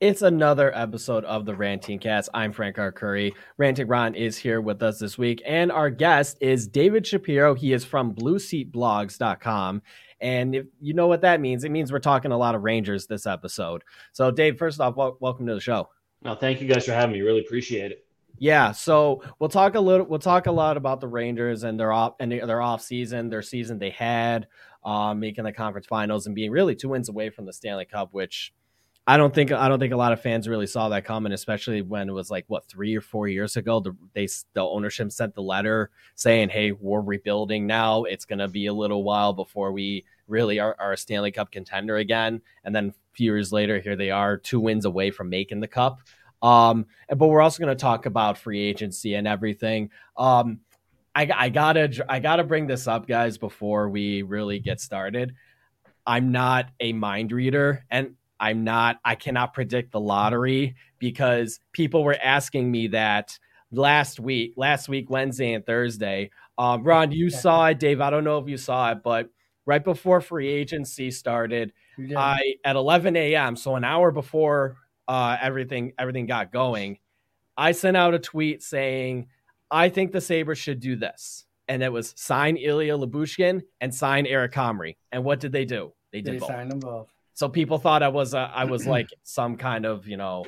It's another episode of the Ranting Cast. I'm Frank R. Curry. Ranting Ron is here with us this week, and our guest is David Shapiro. He is from BlueSeatBlogs.com. And if you know what that means, it means we're talking a lot of Rangers this episode. So, Dave, first off, wel- welcome to the show. No, thank you guys for having me. Really appreciate it. Yeah, so we'll talk a little. We'll talk a lot about the Rangers and their off and their off season, their season they had, um, making the conference finals and being really two wins away from the Stanley Cup, which I don't think I don't think a lot of fans really saw that coming, especially when it was like what three or four years ago. The they the ownership sent the letter saying, "Hey, we're rebuilding now. It's to be a little while before we really are, are a Stanley Cup contender again." And then a few years later, here they are, two wins away from making the cup. Um, but we're also to talk about free agency and everything. Um, I, I gotta I gotta bring this up, guys, before we really get started. I'm not a mind reader, and I'm not. I cannot predict the lottery because people were asking me that last week, last week Wednesday and Thursday. Um, Ron, you saw it, Dave. I don't know if you saw it, but right before free agency started, I at 11 a.m. So an hour before uh, everything everything got going, I sent out a tweet saying, "I think the Sabres should do this," and it was sign Ilya Lyubushkin and sign Eric Comrie. And what did they do? They did they both. signed them both. So people thought I was uh, I was like some kind of you know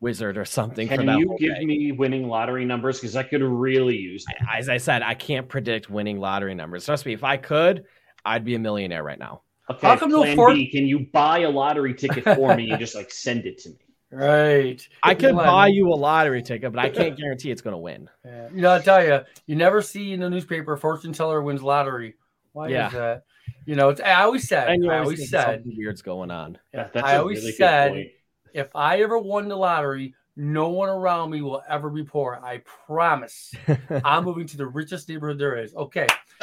wizard or something. Can you give day. me winning lottery numbers because I could really use them. As I said, I can't predict winning lottery numbers. Trust me, if I could, I'd be a millionaire right now. Okay, How come plan no B, can you buy a lottery ticket for me and just like send it to me? Right. I could buy you a lottery ticket, but I can't guarantee it's going to win. Yeah. You know, I tell you, you never see in the newspaper fortune teller wins lottery. Why yeah. is that? You know, it's I always said. And you I always said weird's going on. Yeah, I always really said if I ever won the lottery, no one around me will ever be poor. I promise. I'm moving to the richest neighborhood there is. Okay.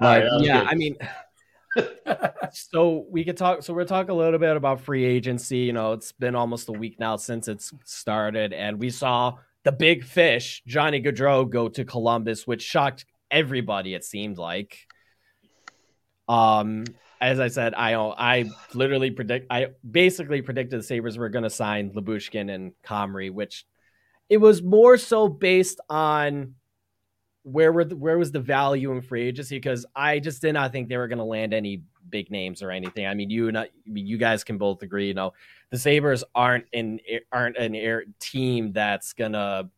right, yeah, I mean, so we could talk. So we're talk a little bit about free agency. You know, it's been almost a week now since it's started, and we saw the big fish, Johnny Gaudreau, go to Columbus, which shocked everybody. It seemed like. Um, as I said, I I literally predict. I basically predicted the Sabres were going to sign Lyubushkin and Comrie, which it was more so based on where were the, where was the value in free agency because I just did not think they were going to land any big names or anything. I mean, you and I, you guys can both agree. You know, the Sabres aren't an aren't an air team that's gonna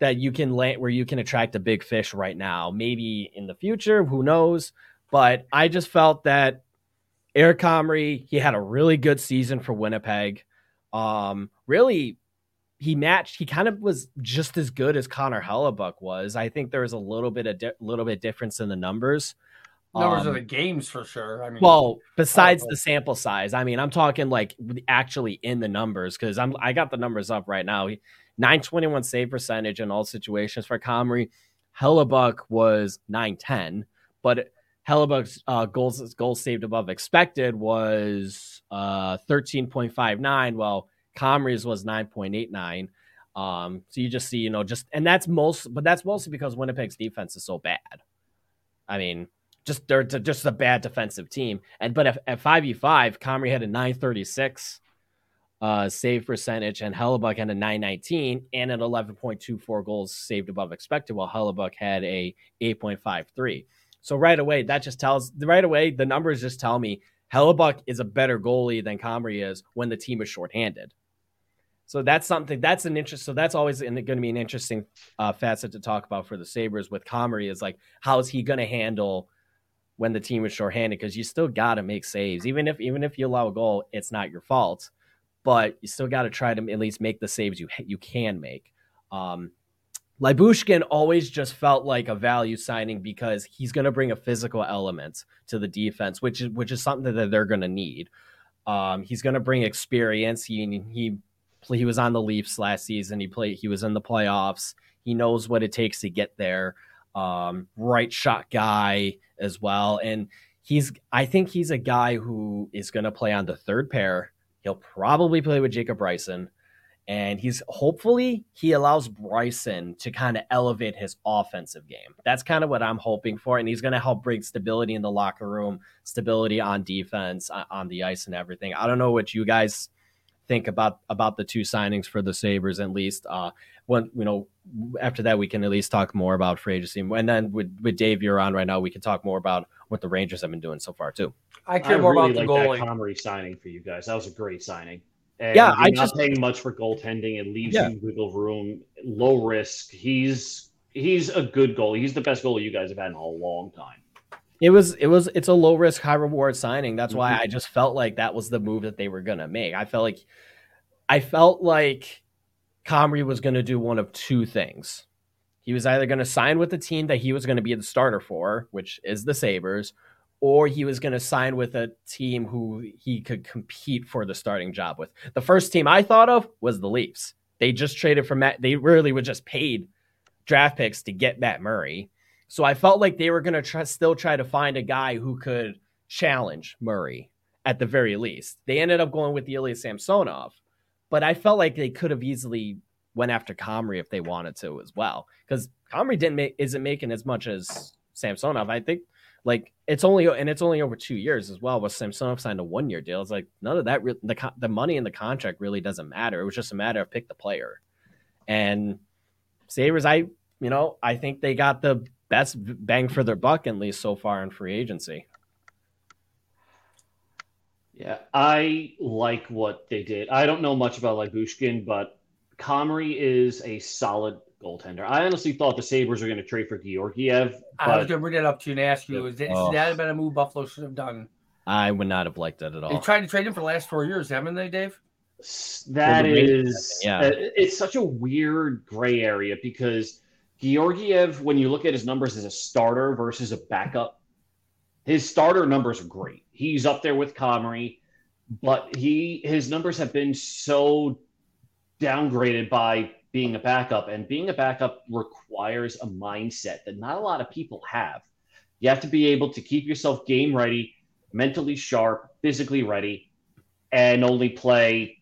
that you can land where you can attract a big fish right now. Maybe in the future, who knows? But I just felt that Eric Comrie, he had a really good season for Winnipeg. Um, really he matched. He kind of was just as good as Connor Hellebuyck was. I think there was a little bit of di- little bit difference in the numbers. Numbers um, of the games for sure. I mean, well, besides the sample size, I mean, I'm talking like actually in the numbers because I'm I got the numbers up right now. 921 save percentage in all situations for Comrie. Hellebuyck was 910, but Hellebuyck's uh, goals goals saved above expected was uh, 13.59. Well, Comrie's was 9.89. Um, so you just see, you know, just and that's most, but that's mostly because Winnipeg's defense is so bad. I mean, just they're just a bad defensive team. And but if, at five v five, Comrie had a 936 uh, save percentage, and Hellebuyck had a 919 and an 11.24 goals saved above expected, while Hellebuyck had a 8.53. So right away, that just tells right away the numbers just tell me Hellebuyck is a better goalie than Comrie is when the team is shorthanded. So that's something that's an interest. So that's always going to be an interesting uh, facet to talk about for the Sabres with Comrie is like how is he going to handle when the team is shorthanded? Because you still got to make saves, even if even if you allow a goal, it's not your fault, but you still got to try to at least make the saves you you can make. Um, Lyubushkin always just felt like a value signing because he's going to bring a physical element to the defense, which is which is something that they're going to need. Um, he's going to bring experience. He he he was on the Leafs last season. He played. He was in the playoffs. He knows what it takes to get there. Um, right shot guy as well, and he's. I think he's a guy who is going to play on the third pair. He'll probably play with Jacob Bryson, and he's hopefully he allows Bryson to kind of elevate his offensive game. That's kind of what I'm hoping for, and he's going to help bring stability in the locker room, stability on defense, on the ice, and everything. I don't know what you guys think about about the two signings for the Sabres at least. Uh, when you know after that we can at least talk more about free agency, and then with with Dave you're on right now, we can talk more about what the Rangers have been doing so far too. I care I more really about the goalie. That Comrie signing for you guys. That was a great signing. And yeah, I'm not just paying much for goaltending. It leaves yeah. you wiggle room, low risk. He's he's a good goalie. He's the best goalie you guys have had in a long time. It was it was it's a low risk high reward signing. That's mm-hmm. why I just felt like that was the move that they were gonna make. I felt like I felt like Comrie was gonna do one of two things. He was either gonna sign with the team that he was gonna be the starter for, which is the Sabres, or he was going to sign with a team who he could compete for the starting job with. The first team I thought of was the Leafs. They just traded for Matt. They really were just paid draft picks to get Matt Murray. So I felt like they were going to still try to find a guy who could challenge Murray at the very least. They ended up going with the Ilya Samsonov, but I felt like they could have easily went after Comrie if they wanted to as well, because Comrie didn't make isn't making as much as Samsonov. I think like it's only and it's only over two years as well. But Samsonov signed a one year deal. It's like none of that. Re- the the money in the contract really doesn't matter. It was just a matter of pick the player. And Sabres, I you know I think they got the best bang for their buck at least so far in free agency. Yeah, I like what they did. I don't know much about Lyubushkin, but Comrie is a solid goaltender. I honestly thought the Sabres were going to trade for Georgiev. I was going to bring that up to you and ask you: Is that, oh. that been a move Buffalo should have done? I would not have liked that at all. They tried to trade him for the last four years, haven't they, Dave? That is, yeah. Uh, it's such a weird gray area because Georgiev, when you look at his numbers as a starter versus a backup, his starter numbers are great. He's up there with Comrie, but he his numbers have been so downgraded by being a backup. And being a backup requires a mindset that not a lot of people have. You have to be able to keep yourself game ready, mentally sharp, physically ready, and only play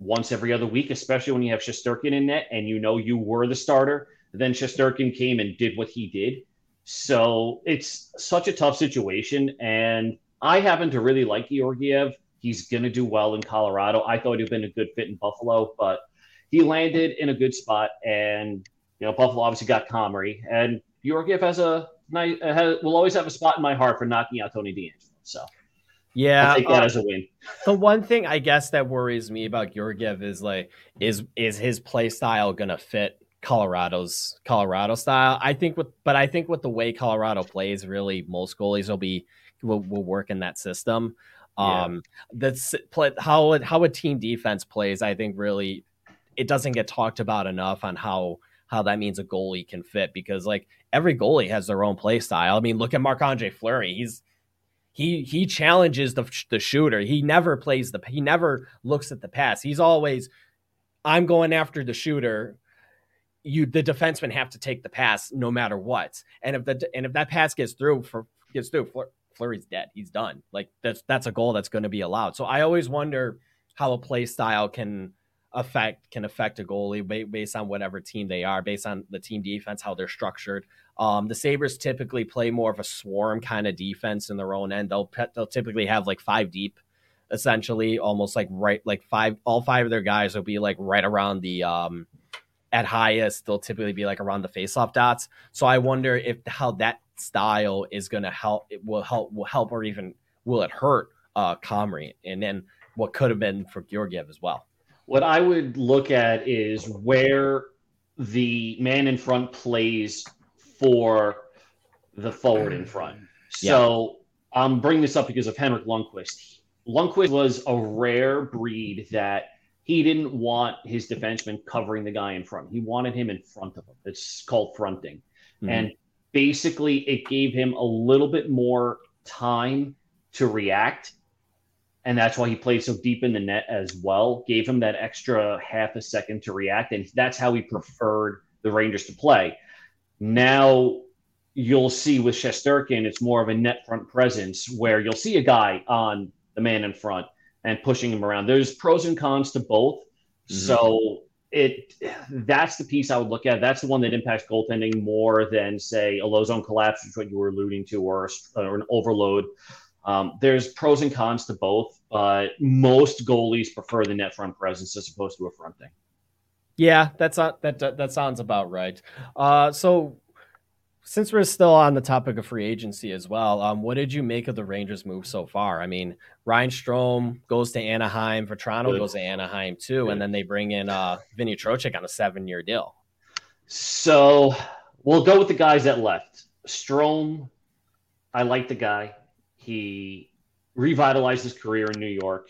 once every other week, especially when you have Shesterkin in net and you know you were the starter. Then Shesterkin came and did what he did. So it's such a tough situation. And I happen to really like Georgiev. He's going to do well in Colorado. I thought he'd been a good fit in Buffalo, but he landed in a good spot, and you know Buffalo obviously got Comrie, and Georgiev has a nice has, will always have a spot in my heart for knocking out Tony DeAngelo. So. Yeah, I'll take that uh, as a win. The one thing I guess that worries me about Georgiev is like is is his play style gonna fit Colorado's Colorado style? I think with but I think with the way Colorado plays, really most goalies will be will, will work in that system. Um, yeah. that's how how a team defense plays. I think really it doesn't get talked about enough on how how that means a goalie can fit because like every goalie has their own play style. I mean, look at Marc Andre Fleury. He's he he challenges the the shooter. He never plays the he never looks at the pass. He's always I'm going after the shooter. You the defenseman have to take the pass no matter what. And if the and if that pass gets through for gets through, Fleury's dead. He's done. Like that's that's a goal that's going to be allowed. So I always wonder how a play style can affect can affect a goalie based on whatever team they are, based on the team defense, how they're structured. Um, the Sabres typically play more of a swarm kind of defense in their own end. They'll they'll typically have like five deep, essentially, almost like right like five. All five of their guys will be like right around the um, at highest. They'll typically be like around the faceoff dots. So I wonder if how that style is going to help. It will help. Will help or even will it hurt uh, Comrie and then what could have been for Georgiev as well. What I would look at is where the man in front plays for the forward in front. So yeah. I'm bringing this up because of Henrik Lundqvist. Lundqvist was a rare breed that he didn't want his defenseman covering the guy in front. He wanted him in front of him. It's called fronting. Mm-hmm. And basically, it gave him a little bit more time to react and that's why he played so deep in the net as well. Gave him that extra half a second to react, and that's how he preferred the Rangers to play. Now you'll see with Shesterkin, it's more of a net front presence where you'll see a guy on the man in front and pushing him around. There's pros and cons to both. Mm-hmm. So it that's the piece I would look at. That's the one that impacts goaltending more than say a low zone collapse, which is what you were alluding to, or, or an overload. Um, there's pros and cons to both, but most goalies prefer the net front presence as opposed to a fronting. Yeah, that's not, that that sounds about right. Uh, so since we're still on the topic of free agency as well, um, what did you make of the Rangers move so far? I mean, Ryan Strome goes to Anaheim, Good. goes to Anaheim too, Good. and then they bring in uh, Vinny Trocheck on a seven-year deal. So we'll go with the guys that left. Strome, I like the guy. He revitalized his career in New York.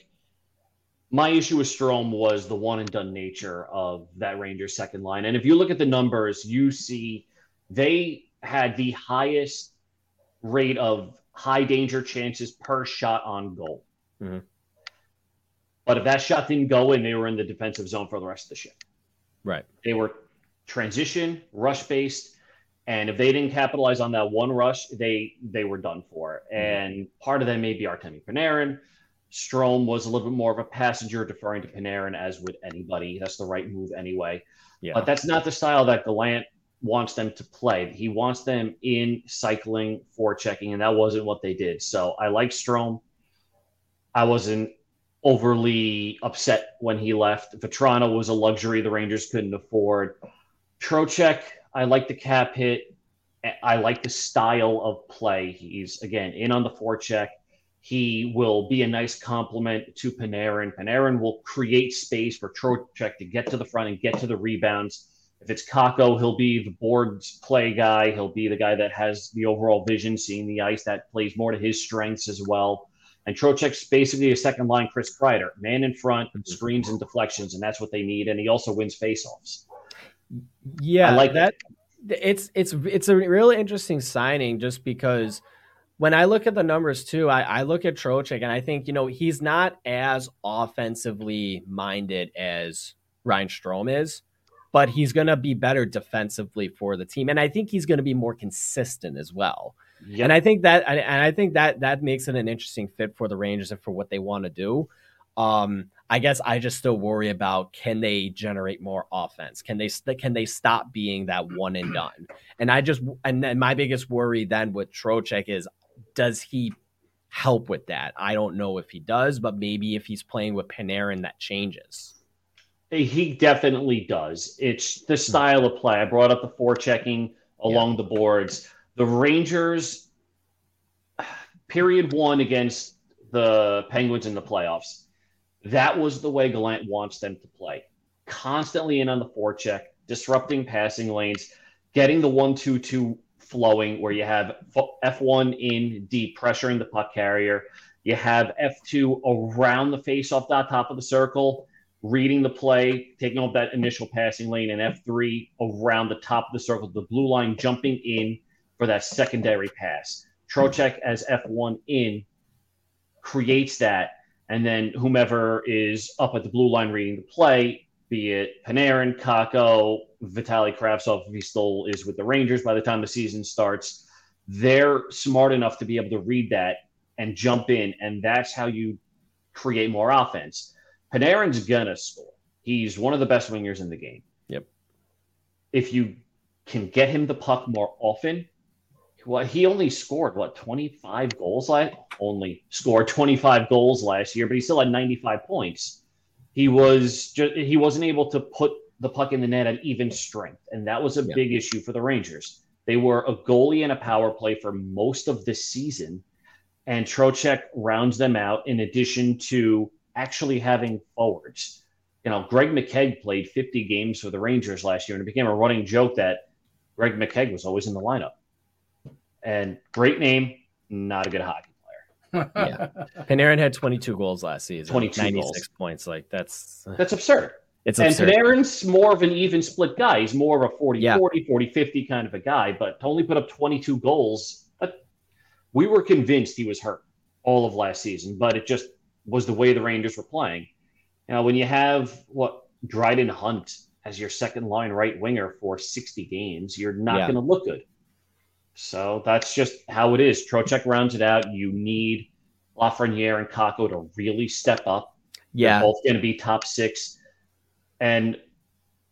My issue with Strome was the one and done nature of that Rangers second line. And if you look at the numbers, you see they had the highest rate of high danger chances per shot on goal. Mm-hmm. But if that shot didn't go in, they were in the defensive zone for the rest of the shift. Right. They were transition, rush based, and if they didn't capitalize on that one rush, they they were done for. Mm-hmm. And part of that may be Artemi Panarin. Strome was a little bit more of a passenger, deferring to Panarin as would anybody. That's the right move anyway. Yeah. But that's not the style that Gallant wants them to play. He wants them in cycling, forechecking, and that wasn't what they did. So I like Strome. I wasn't overly upset when he left. Vatrano was a luxury the Rangers couldn't afford. Trocheck, I like the cap hit. I like the style of play. He's again in on the forecheck. He will be a nice complement to Panarin. Panarin will create space for Trocheck to get to the front and get to the rebounds. If it's Kakko, he'll be the boards play guy. He'll be the guy that has the overall vision, seeing the ice that plays more to his strengths as well. And Trocheck's basically a second line Chris Kreider, man in front, mm-hmm. screens and deflections, and that's what they need. And he also wins faceoffs. Yeah, I like that. It's it's it's a really interesting signing just because when I look at the numbers too, I, I look at Trocheck and I think you know he's not as offensively minded as Ryan Strome is, but he's going to be better defensively for the team, and I think he's going to be more consistent as well. Yep. And I think that and I think that that makes it an interesting fit for the Rangers and for what they want to do. Um, I guess I just still worry about can they generate more offense? Can they can they stop being that one and done? And I just and then my biggest worry then with Trocheck is does he help with that? I don't know if he does, but maybe if he's playing with Panarin, that changes. He definitely does. It's the hmm. style of play. I brought up the forechecking along yeah. the boards. The Rangers, period one against the Penguins in the playoffs that was the way Gallant wants them to play. Constantly in on the forecheck, disrupting passing lanes, getting the one-two-two flowing where you have F1 in deep, pressuring the puck carrier. You have F2 around the face-off dot top of the circle, reading the play, taking off that initial passing lane, and F3 around the top of the circle, the blue line jumping in for that secondary pass. Trocheck as F1 in creates that and then whomever is up at the blue line reading the play, be it Panarin, Kakko, Vitali Kravtsov, if he still is with the Rangers by the time the season starts, they're smart enough to be able to read that and jump in, and that's how you create more offense. Panarin's gonna score. He's one of the best wingers in the game. Yep. If you can get him the puck more often, well, he only scored what 25 goals last only scored 25 goals last year, but he still had 95 points. He was just he wasn't able to put the puck in the net at even strength, and that was a yeah. big issue for the Rangers. They were a goalie and a power play for most of the season, and Trocheck rounds them out in addition to actually having forwards. You know, Greg McKegg played 50 games for the Rangers last year, and it became a running joke that Greg McKegg was always in the lineup and great name, not a good hockey player. yeah, Panarin had 22 goals last season, 22 96 goals. points. Like that's that's absurd. It's and absurd. Panarin's more of an even split guy. He's more of a 40 yeah. 40, 40 50 kind of a guy, but to only put up 22 goals, we were convinced he was hurt all of last season, but it just was the way the Rangers were playing. Now, when you have what Dryden Hunt as your second line right winger for 60 games, you're not yeah. going to look good. So that's just how it is. Trocheck rounds it out. You need Lafreniere and Kakko to really step up. Yeah. They're both going to be top six. And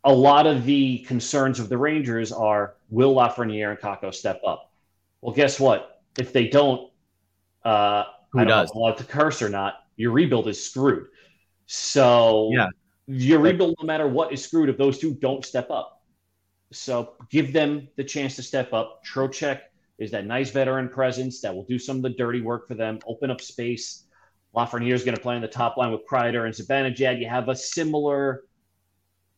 a lot of the concerns of the Rangers are will Lafreniere and Kakko step up? Well, guess what? If they don't, uh, Who I don't does? know if to curse or not, your rebuild is screwed. So yeah, your rebuild, no matter what, is screwed if those two don't step up. So give them the chance to step up. Trocheck is that nice veteran presence that will do some of the dirty work for them, open up space. Lafreniere is going to play on the top line with Kreider and Zibanejad. You have a similar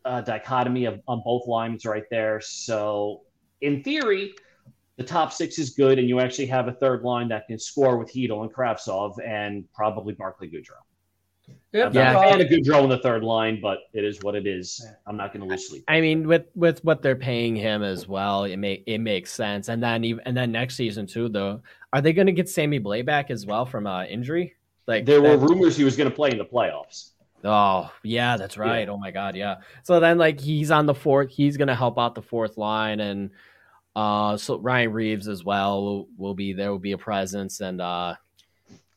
uh, dichotomy of on both lines right there. So in theory, the top six is good, and you actually have a third line that can score with Chytil and Kravtsov and probably Barclay Goodrow. Yep, yeah, I had a good draw in the third line, but it is what it is. I'm not going to lose sleep. I mean, with with what they're paying him as well, it make it makes sense. And then even and then next season too, though, are they going to get Sammy Blais back as well from uh, injury? Like there were rumors he was going to play in the playoffs. Oh yeah, that's right. Yeah. Oh my god, yeah. So then like he's on the fourth. He's going to help out the fourth line, and uh, so Ryan Reaves as well will, will be there. Will be a presence, and uh,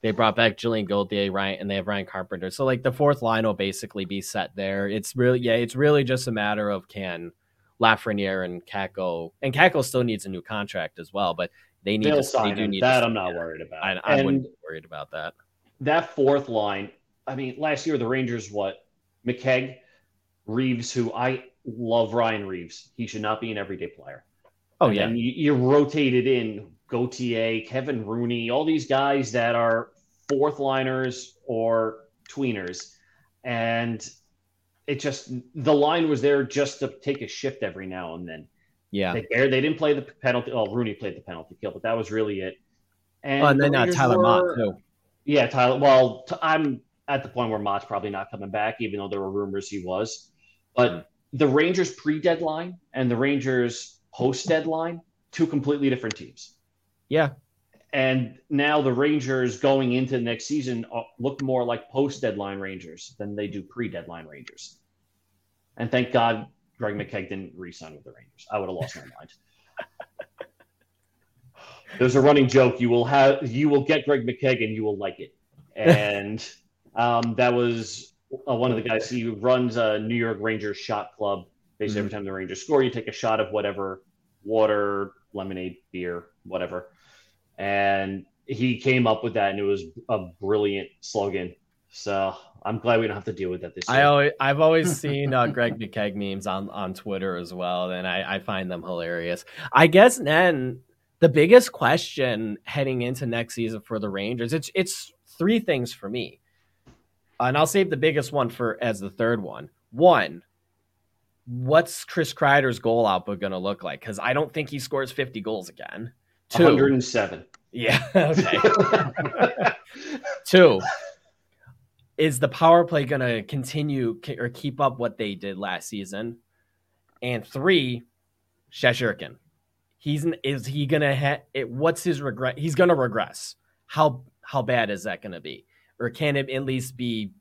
they brought back Julien Gauthier, Ryan, and they have Ryan Carpenter. So like the fourth line will basically be set there. It's really yeah, it's really just a matter of can Lafreniere and Kakko and Kakko still needs a new contract as well, but they need They'll to sign they do need that. I'm not worried about. I, I wouldn't be worried about that. That fourth line. I mean, last year the Rangers what McKegg, Reaves, who I love Ryan Reaves. He should not be an everyday player. Oh and yeah, you, you rotated in Gauthier, Kevin Rooney, all these guys that are fourth liners or tweeners. And it just, the line was there just to take a shift every now and then. Yeah. They, they didn't play the penalty. Well, Rooney played the penalty kill, but that was really it. And, oh, and then the uh, Tyler were, Motte, too. Yeah, Tyler. Well, t- I'm at the point where Motte's probably not coming back, even though there were rumors he was. But mm-hmm. the Rangers pre deadline and the Rangers post deadline, two completely different teams. Yeah. And now the Rangers going into the next season uh, look more like post deadline Rangers than they do pre deadline Rangers. And thank God Greg McKegg didn't re sign with the Rangers. I would have lost my mind. There's a running joke. You will have you will get Greg McKegg and you will like it. And um, that was uh, one of the guys. He runs a New York Rangers shot club. Basically, mm-hmm. every time the Rangers score, you take a shot of whatever water, lemonade, beer, whatever and he came up with that, and it was a brilliant slogan. So I'm glad we don't have to deal with that this year. I always, I've always seen uh, Greg McKegg memes on, on Twitter as well, and I, I find them hilarious. I guess then the biggest question heading into next season for the Rangers, it's it's three things for me, and I'll save the biggest one for as the third one. One, what's Chris Kreider's goal output going to look like? Because I don't think he scores 50 goals again. Two. 107. Yeah. Okay. Two. Is the power play going to continue or keep up what they did last season? And three, Shesterkin. He's is he gonna ha- it, what's his regret? He's gonna regress. How how bad is that gonna be, or can it at least be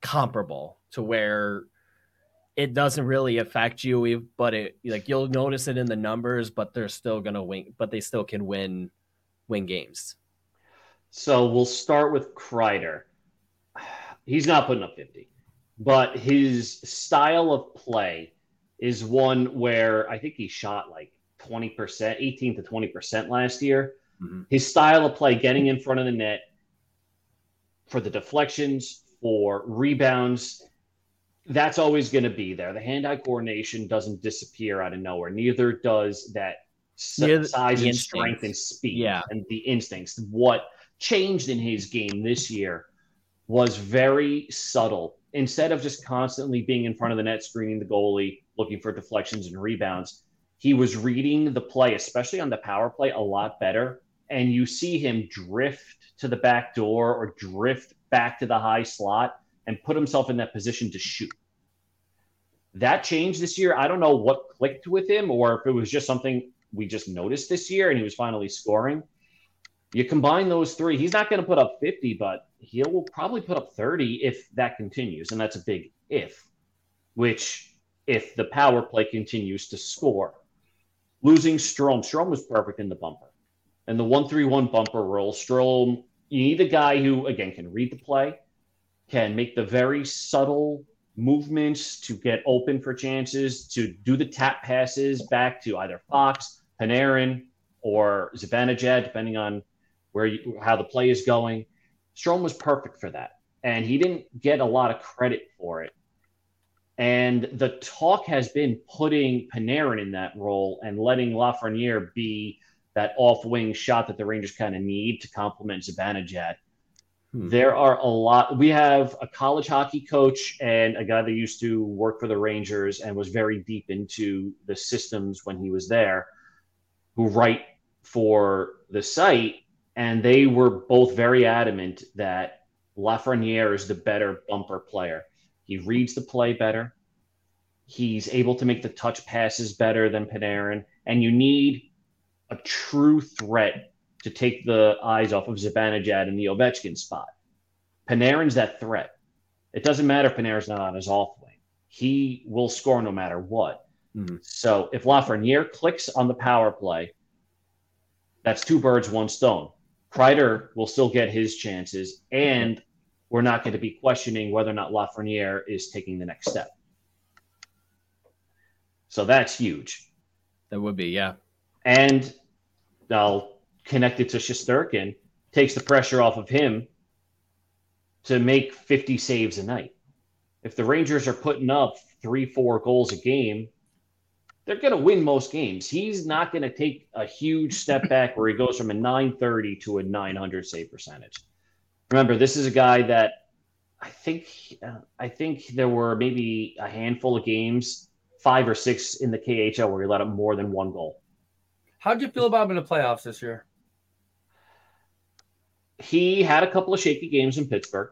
comparable to where it doesn't really affect you, but it like you'll notice it in the numbers, but they're still gonna win, but they still can win win games. So we'll start with Kreider. He's not putting up 50, but his style of play is one where I think he shot like 20%, 18 to 20% last year. Mm-hmm. His style of play, getting in front of the net for the deflections, for rebounds, that's always going to be there. The hand eye coordination doesn't disappear out of nowhere. Neither does that the, size and strength and speed yeah. and the instincts. What changed in his game this year was very subtle. Instead of just constantly being in front of the net, screening the goalie, looking for deflections and rebounds, he was reading the play, especially on the power play, a lot better. And you see him drift to the back door or drift back to the high slot and put himself in that position to shoot. That changed this year. I don't know what clicked with him or if it was just something we just noticed this year and he was finally scoring. You combine those three, he's not going to put up 50, but he will probably put up 30 if that continues. And that's a big if, which if the power play continues to score. Losing Strome, Strome was perfect in the bumper. And the 1 3 1 bumper roll, Strome, you need a guy who, again, can read the play, can make the very subtle movements to get open for chances, to do the tap passes back to either Fox, Panarin, or Zibanejad, depending on where you, how the play is going. Strome was perfect for that, and he didn't get a lot of credit for it. And the talk has been putting Panarin in that role and letting Lafreniere be that off wing shot that the Rangers kind of need to complement Zibanejad. Hmm. There are a lot. We have a college hockey coach and a guy that used to work for the Rangers and was very deep into the systems when he was there, who write for the site. And they were both very adamant that Lafreniere is the better bumper player. He reads the play better. He's able to make the touch passes better than Panarin. And you need a true threat to take the eyes off of Zibanejad in the Ovechkin spot. Panarin's that threat. It doesn't matter if Panarin's not on his off wing. He will score no matter what. Mm-hmm. So if Lafreniere clicks on the power play, that's two birds, one stone. Kreider will still get his chances, and we're not going to be questioning whether or not Lafreniere is taking the next step. So that's huge. That would be, yeah. And I'll connected to Shesterkin takes the pressure off of him to make 50 saves a night. If the Rangers are putting up three, four goals a game, they're going to win most games. He's not going to take a huge step back where he goes from a 930 to a 900 save percentage. Remember, this is a guy that I think uh, I think there were maybe a handful of games, five or six in the KHL where he let up more than one goal. How'd you feel about him in the playoffs this year? He had a couple of shaky games in Pittsburgh.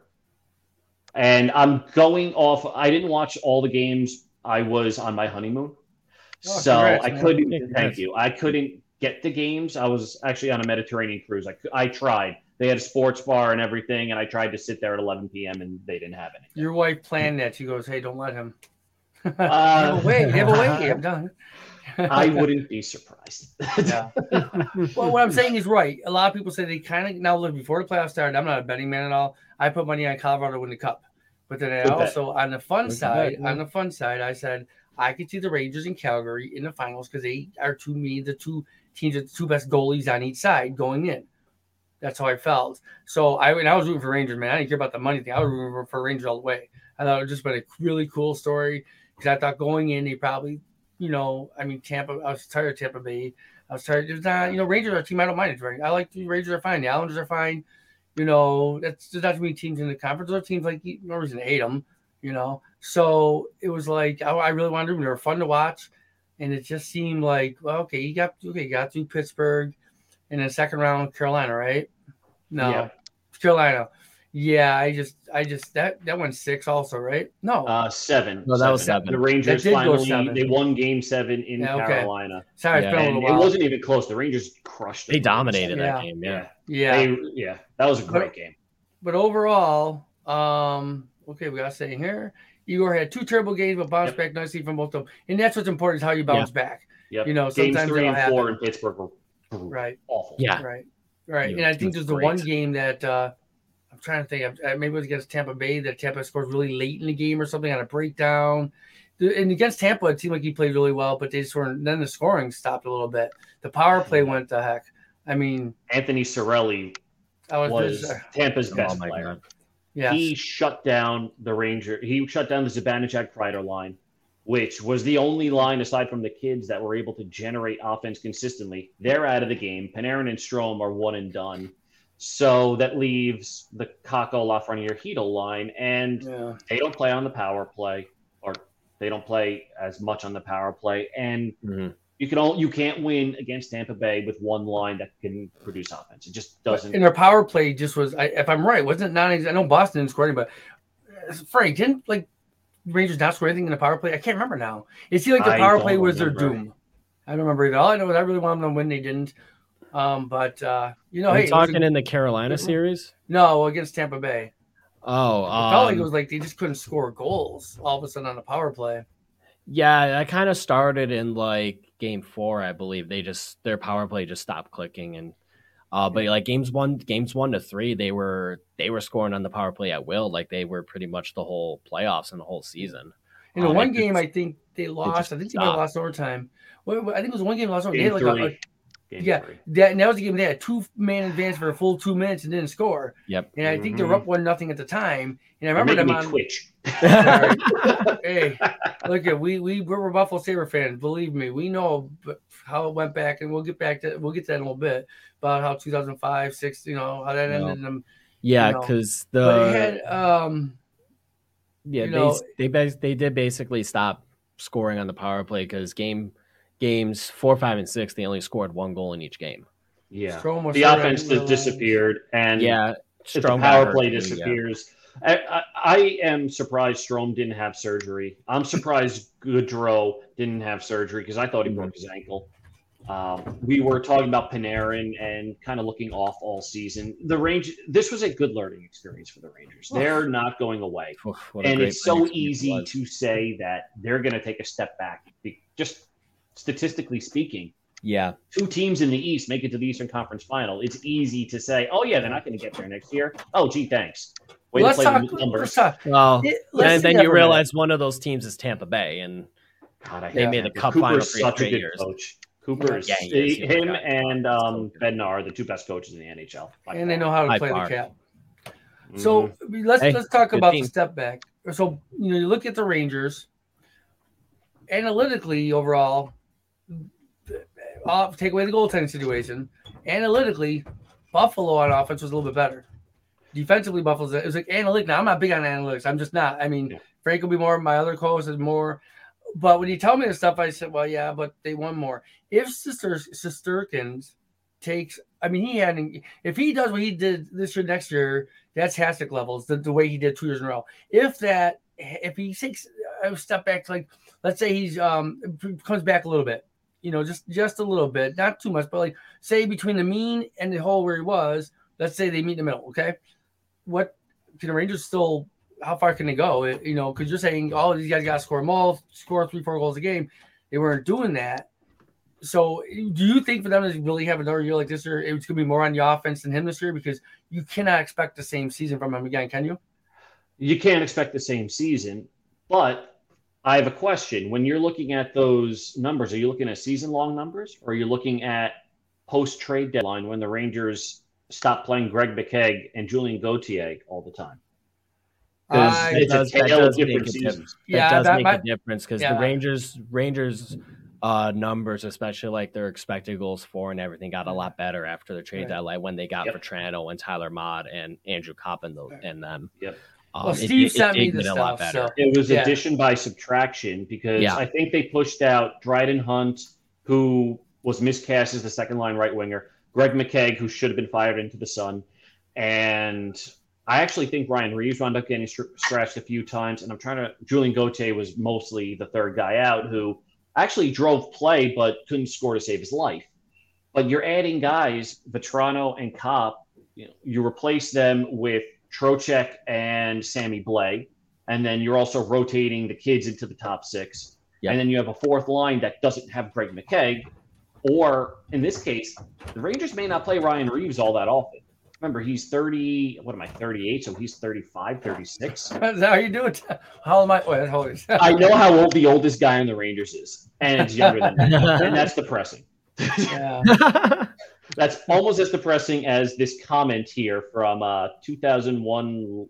And I'm going off, I didn't watch all the games. I was on my honeymoon. Oh, so congrats, I couldn't, congrats. thank you. I couldn't get the games. I was actually on a Mediterranean cruise. I, I tried. They had a sports bar and everything. And I tried to sit there at 11 p.m. and they didn't have any. Your wife planned that. She goes, Hey, don't let him. Uh, give away, give away. I'm done. I wouldn't be surprised. yeah. well, what I'm saying is right. A lot of people say they kind of now look before the playoffs started. I'm not a betting man at all. I put money on Colorado to win the cup. But then I Good also, bet. on the fun Good side, bet, on the fun side, I said I could see the Rangers and Calgary in the finals because they are to me the two teams with the two best goalies on each side going in. That's how I felt. So I and I was rooting for Rangers, man. I didn't care about the money thing. I was rooting for Rangers all the way. I thought it was just been a really cool story because I thought going in they probably you know, I mean, Tampa, I was tired of Tampa Bay. I was tired. There's not, you know, Rangers are a team I don't mind. It's right. I like the Rangers are fine. The Islanders are fine. You know, that's there's not too many teams in the conference. Those teams like no reason to hate them. You know, so it was like I, I really wanted them. They were fun to watch, and it just seemed like well, okay, you got okay, you got through Pittsburgh, and then second round Carolina, right? No, yeah. Carolina. Yeah, I just, I just that that went six also, right? No, uh, seven. No, that seven. was seven. The Rangers finally they won Game Seven in yeah, okay. Carolina. Sorry, yeah. it wasn't even close. The Rangers crushed. It. They dominated that game. Yeah, yeah, they, yeah. That was a great but, game. But overall, um, okay, we got to say here, Igor had two terrible games, but bounced yep. back nicely from both of them, and that's what's important is how you bounce yeah. back. Yep. You know, games three and happen. four in Pittsburgh were right, awful. Yeah, right, right. And I think there's the one game that. uh I'm trying to think. Uh, maybe it was against Tampa Bay that Tampa scored really late in the game or something on a breakdown. And against Tampa, it seemed like he played really well, but they just weren't. then the scoring stopped a little bit. The power play went to heck. I mean, Anthony Cirelli was, was Tampa's best oh player. God. Yeah, he shut down the Ranger. He shut down the Zibanejad Kreider line, which was the only line aside from the kids that were able to generate offense consistently. They're out of the game. Panarin and Strome are one and done. So that leaves the Kakko Lafreniere Chytil line, and yeah. they don't play on the power play, or they don't play as much on the power play, and mm-hmm. you can all you can't win against Tampa Bay with one line that can produce offense. It just doesn't. And their power play just was, I, if I'm right, wasn't it not. I know Boston didn't score anything, but uh, Frank didn't like Rangers not score anything in the power play. I can't remember now. It seemed like the power play was remember. their doom. I don't remember it all. I know what I really wanted them to win. They didn't. Um, but uh, you know, Are hey, talking a, in the Carolina series? No, against Tampa Bay. Oh, um, felt like it um, was like they just couldn't score goals all of a sudden on a power play. Yeah, I kind of started in like game four, I believe. They just their power play just stopped clicking, and Uh, but like games one, games one to three, they were they were scoring on the power play at will, like they were pretty much the whole playoffs and the whole season. You know, um, one game I think they lost. I think they lost overtime. Well, I think it was one game lost overtime. They had like a, Game yeah, that, that was the game they had two man advance for a full two minutes and didn't score. Yep. And I think mm-hmm. they were up one nothing at the time. And I remember them on Twitch. hey, look at we we we're Buffalo Sabre fans. Believe me, we know how it went back, and we'll get back to we'll get to that in a little bit about how 2005, six, you know, how that ended. Them, yeah, because you know. the had, um, yeah, they, know, they they did basically stop scoring on the power play because game games four, five, and six, they only scored one goal in each game. Yeah, the offense just disappeared, and yeah, the power play disappears. Yeah. I, I, am surprised Strome didn't have surgery. I'm surprised Gaudreau didn't have surgery because I thought he broke his ankle. Um, we were talking about Panarin and kind of looking off all season. The range. This was a good learning experience for the Rangers. They're not going away, and it's so easy to say that they're going to take a step back. Just statistically speaking, yeah, two teams in the East make it to the Eastern Conference Final. It's easy to say, "Oh yeah, they're not going to get there next year." Oh, gee, thanks. Way let's, talk, let's talk. Well, and then you realize one of those teams is Tampa Bay, and God, they made the Cup Cooper's final for three years. Coach. Cooper yeah, is, him and um, Bednar are the two best coaches in the NHL, and they know how to play the cap. So mm-hmm. let's hey, let's talk about team. the step back. So you know, you look at the Rangers. Analytically, overall, off, take away the goaltending situation. Analytically, Buffalo on offense was a little bit better. Defensively, Buffalo's it was like analytic. Now I'm not big on analytics. I'm just not. I mean, yeah. Frank will be more. My other co-host is more. But when you tell me the stuff, I said, well, yeah, but they won more. If Sister Shesterkins takes, I mean, he had, if he does what he did this year, next year, that's Hasek levels, the, the way he did two years in a row. If that, if he takes a step back, like, let's say he's, um, comes back a little bit, you know, just just a little bit, not too much, but like say between the mean and the hole where he was, let's say they meet in the middle. Okay, what can the Rangers still? How far can they go? You know, because you're saying all oh, these guys got to score them all, score three, four goals a game. They weren't doing that. So, do you think for them to really have another year like this year, it's going to be more on the offense than him this year? Because you cannot expect the same season from him again, can you? You can't expect the same season, but I have a question. When you're looking at those numbers, are you looking at season long numbers or are you looking at post trade deadline when the Rangers stop playing Greg McKegg and Julien Gauthier all the time? Because uh, it's does, a tale of different seasons. Yeah, that does that make might, a difference because yeah. the Rangers Rangers uh, numbers, especially like their expected goals for and everything, got a lot better after the trade right. deadline when they got yep. Vatrano and Tyler Motte and Andrew Coppin and them. Yep. Um, well, Steve it, sent it me the stuff. So. It was yeah. addition by subtraction because yeah. I think they pushed out Dryden Hunt, who was miscast as the second line right winger, Greg McKegg, who should have been fired into the sun, and I actually think Ryan Reaves wound up getting scratched a few times. And I'm trying to. Julien Gauthier was mostly the third guy out who actually drove play but couldn't score to save his life. But you're adding guys, Vatrano and Copp. You, know, you replace them with Trocheck and Sammy Blais. And then you're also rotating the kids into the top six. Yep. And then you have a fourth line that doesn't have Greg McKegg. Or in this case, the Rangers may not play Ryan Reaves all that often. Remember, he's 30, what am I, 38? So he's 35, 36. how are you doing? How am I? Wait, hold I know how old the oldest guy in the Rangers is, and it's younger than me. and that's depressing. Yeah. That's almost as depressing as this comment here from uh, 2001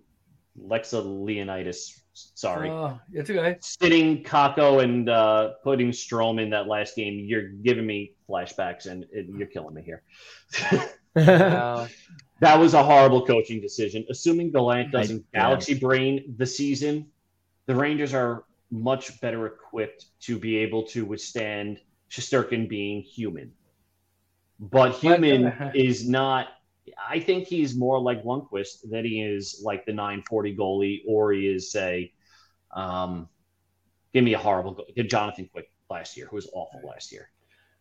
Lexa Leonidas. Sorry. Uh, it's okay. Sitting Kakko and uh, putting Strome in that last game, you're giving me flashbacks and it, you're killing me here. That was a horrible coaching decision. Assuming Gallant doesn't I, galaxy yeah. brain the season, the Rangers are much better equipped to be able to withstand Shesterkin being human. But Human is not. I think he's more like Lundqvist than he is like the 940 goalie, or he is say, um, give me a horrible goal. Jonathan Quick last year, who was awful last year.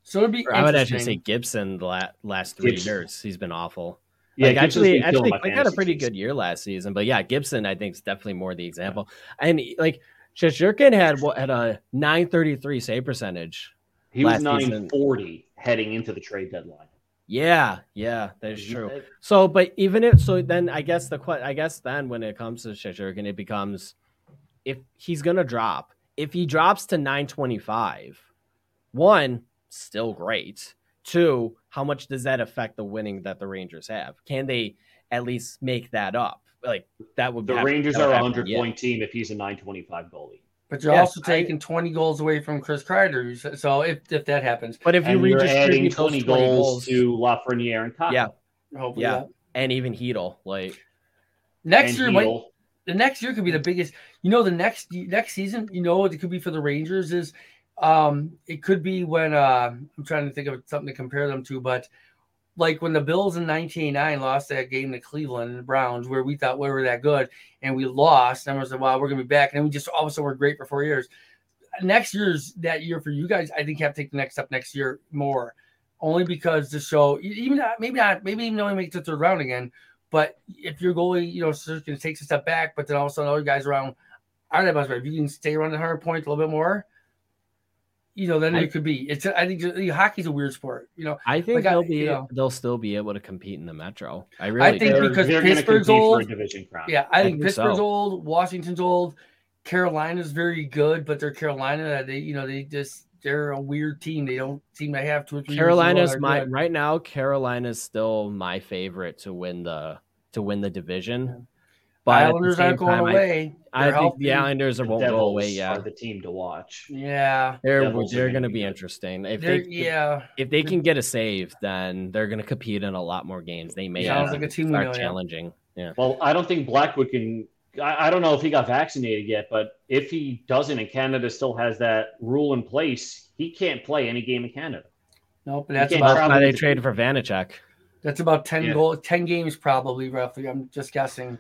So it'd be. I would actually say Gibson the last three Gibson. years he's been awful. Yeah, like actually, actually, Quick had a pretty good year last season, but yeah, Gibson I think is definitely more the example. Yeah. And like Shesterkin had what had a 933 save percentage. He was 940 season. Heading into the trade deadline. Yeah, yeah, that is true. So, but even if so, then I guess the I guess then when it comes to Shesterkin, it becomes if he's gonna drop. If he drops to 925, one, still great. Two, how much does that affect the winning that the Rangers have? Can they at least make that up? Like that would the Rangers are a hundred point team if he's a 925 goalie. But you're also taking I, 20 goals away from Chris Kreider. So if, if that happens, but if you are adding 20, 20 goals, goals, to Lafreniere and Kaapo. yeah, Hopefully yeah, that. and even Chytil, like next year, might, the next year could be the biggest. You know, the next next season, you know, it could be for the Rangers is, um, it could be when uh, I'm trying to think of something to compare them to, but like when the Bills in 1999 lost that game to Cleveland and the Browns, where we thought we were that good and we lost, and we said, "Well, we're gonna be back," and we just all of a sudden we're great for four years. Next year's that year for you guys, I think you have to take the next step next year more, only because the show, even not, maybe not, maybe even only make the third round again, but if your goalie, you know, going takes a step back, but then all of a sudden other guys around aren't that much better. If you can stay around the hundred points a little bit more, you know, then I, it could be. It's. I think hockey's a weird sport. You know, I think like they'll I, be. Know, they'll still be able to compete in the Metro. I really. I think they're, because they're Pittsburgh's old. division crown. Yeah, I, I think, think, Pittsburgh's so. old. Washington's old. Carolina's very good, but they're Carolina. They, you know, they just they're a weird team. They don't seem to have two or three. Carolina's my good. right now. Carolina's still my favorite to win the to win the division. But Islanders aren't going time, away. I, I think the Islanders won't go away. Yeah, are the team to watch. Yeah, they're Devils they're going to be interesting. If they're, they yeah if, if, they can get a save, then they're going to compete in a lot more games. They may sounds like a uh, team start challenging. Yeah. Well, I don't think Blackwood can. I, I don't know if he got vaccinated yet, but if he doesn't, and Canada still has that rule in place, he can't play any game in Canada. Nope, but that's about why they traded for Vanecek. That's about ten yeah. goal, ten games probably roughly. I'm just guessing.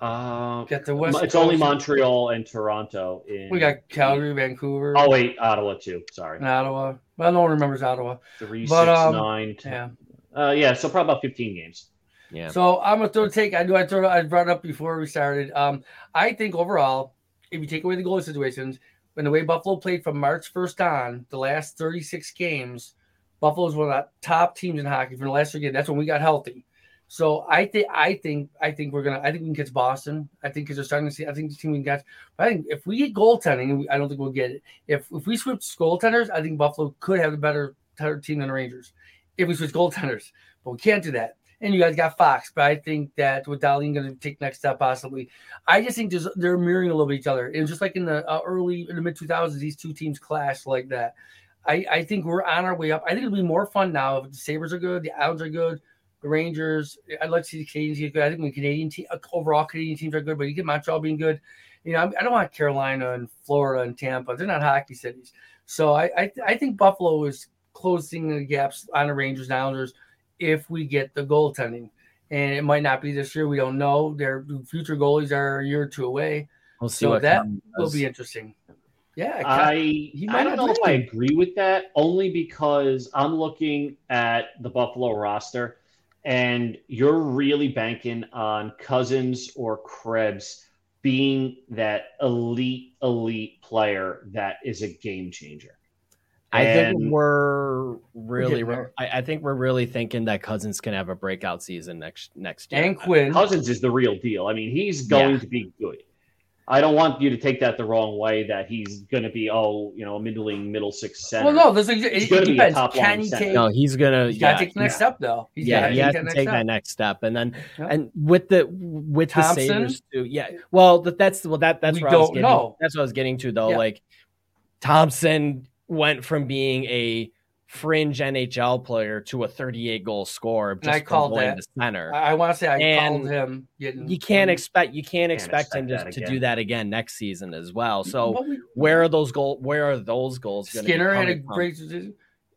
Uh, Get the West. It's Coast. only Montreal and Toronto. In, we got Calgary, Vancouver. Oh wait, Ottawa too. Sorry, and Ottawa. Well, no one remembers Ottawa. Three, but, six, um, nine, ten. Yeah. Uh, yeah. So probably about fifteen games. Yeah. So I'm gonna throw a take. I knew I throw. I brought it up before we started. Um, I think overall, if you take away the goal situations, when the way Buffalo played from March 1st on, the last 36 games, Buffalo's one of the top teams in hockey for the last three games. That's when we got healthy. So I think I think I think we're gonna I think we can catch Boston. I think because they're starting to see. I think the team we can catch. But I think if we get goaltending, I don't think we'll get it. If if we switch goaltenders, I think Buffalo could have a better, team than the Rangers. If we switch goaltenders, but we can't do that. And you guys got Fox, but I think that with Dahlin going to take next step possibly. I just think they're mirroring a little bit each other. And just like in the uh, early in the mid 2000s, these two teams clashed like that. I, I think we're on our way up. I think it'll be more fun now if the Sabres are good, the Islanders are good, the Rangers. I'd like to see the Canadians get good. I think the Canadian team, uh, overall Canadian teams are good, but you get Montreal being good. You know, I don't want Carolina and Florida and Tampa. They're not hockey cities. So I I, I think Buffalo is closing the gaps on the Rangers and Islanders if we get the goaltending. And it might not be this year. We don't know. Their future goalies are a year or two away. We'll see so that will be interesting. Yeah, I I don't know if I agree with that only because I'm looking at the Buffalo roster and you're really banking on Cozens or Krebs being that elite, elite player that is a game changer. I and think we're really, I, I, think we're really thinking that Cozens can have a breakout season next next year. And Quinn Cozens is the real deal. I mean, he's going yeah. to be good. I don't want you to take that the wrong way that he's going to be oh you know a middling middle six center. Well, no, there's a, it, it depends. Can he take? No, he's gonna. He's yeah, got to take the next yeah. step though. He's yeah, he has to take step. that next step, and then yeah. and with the with Thompson? the Sabres too. Yeah, well, that's well that that's we where I was getting. Know. That's what I was getting to though. Like Thompson went from being a fringe NHL player to a 38 goal scorer just I called that. the center. I, I want to say I and called him. Getting, you can't expect you can't, can't expect, him to, to do that again next season as well. So we, where are those goals? Where are those goals? Skinner had a great. Decision.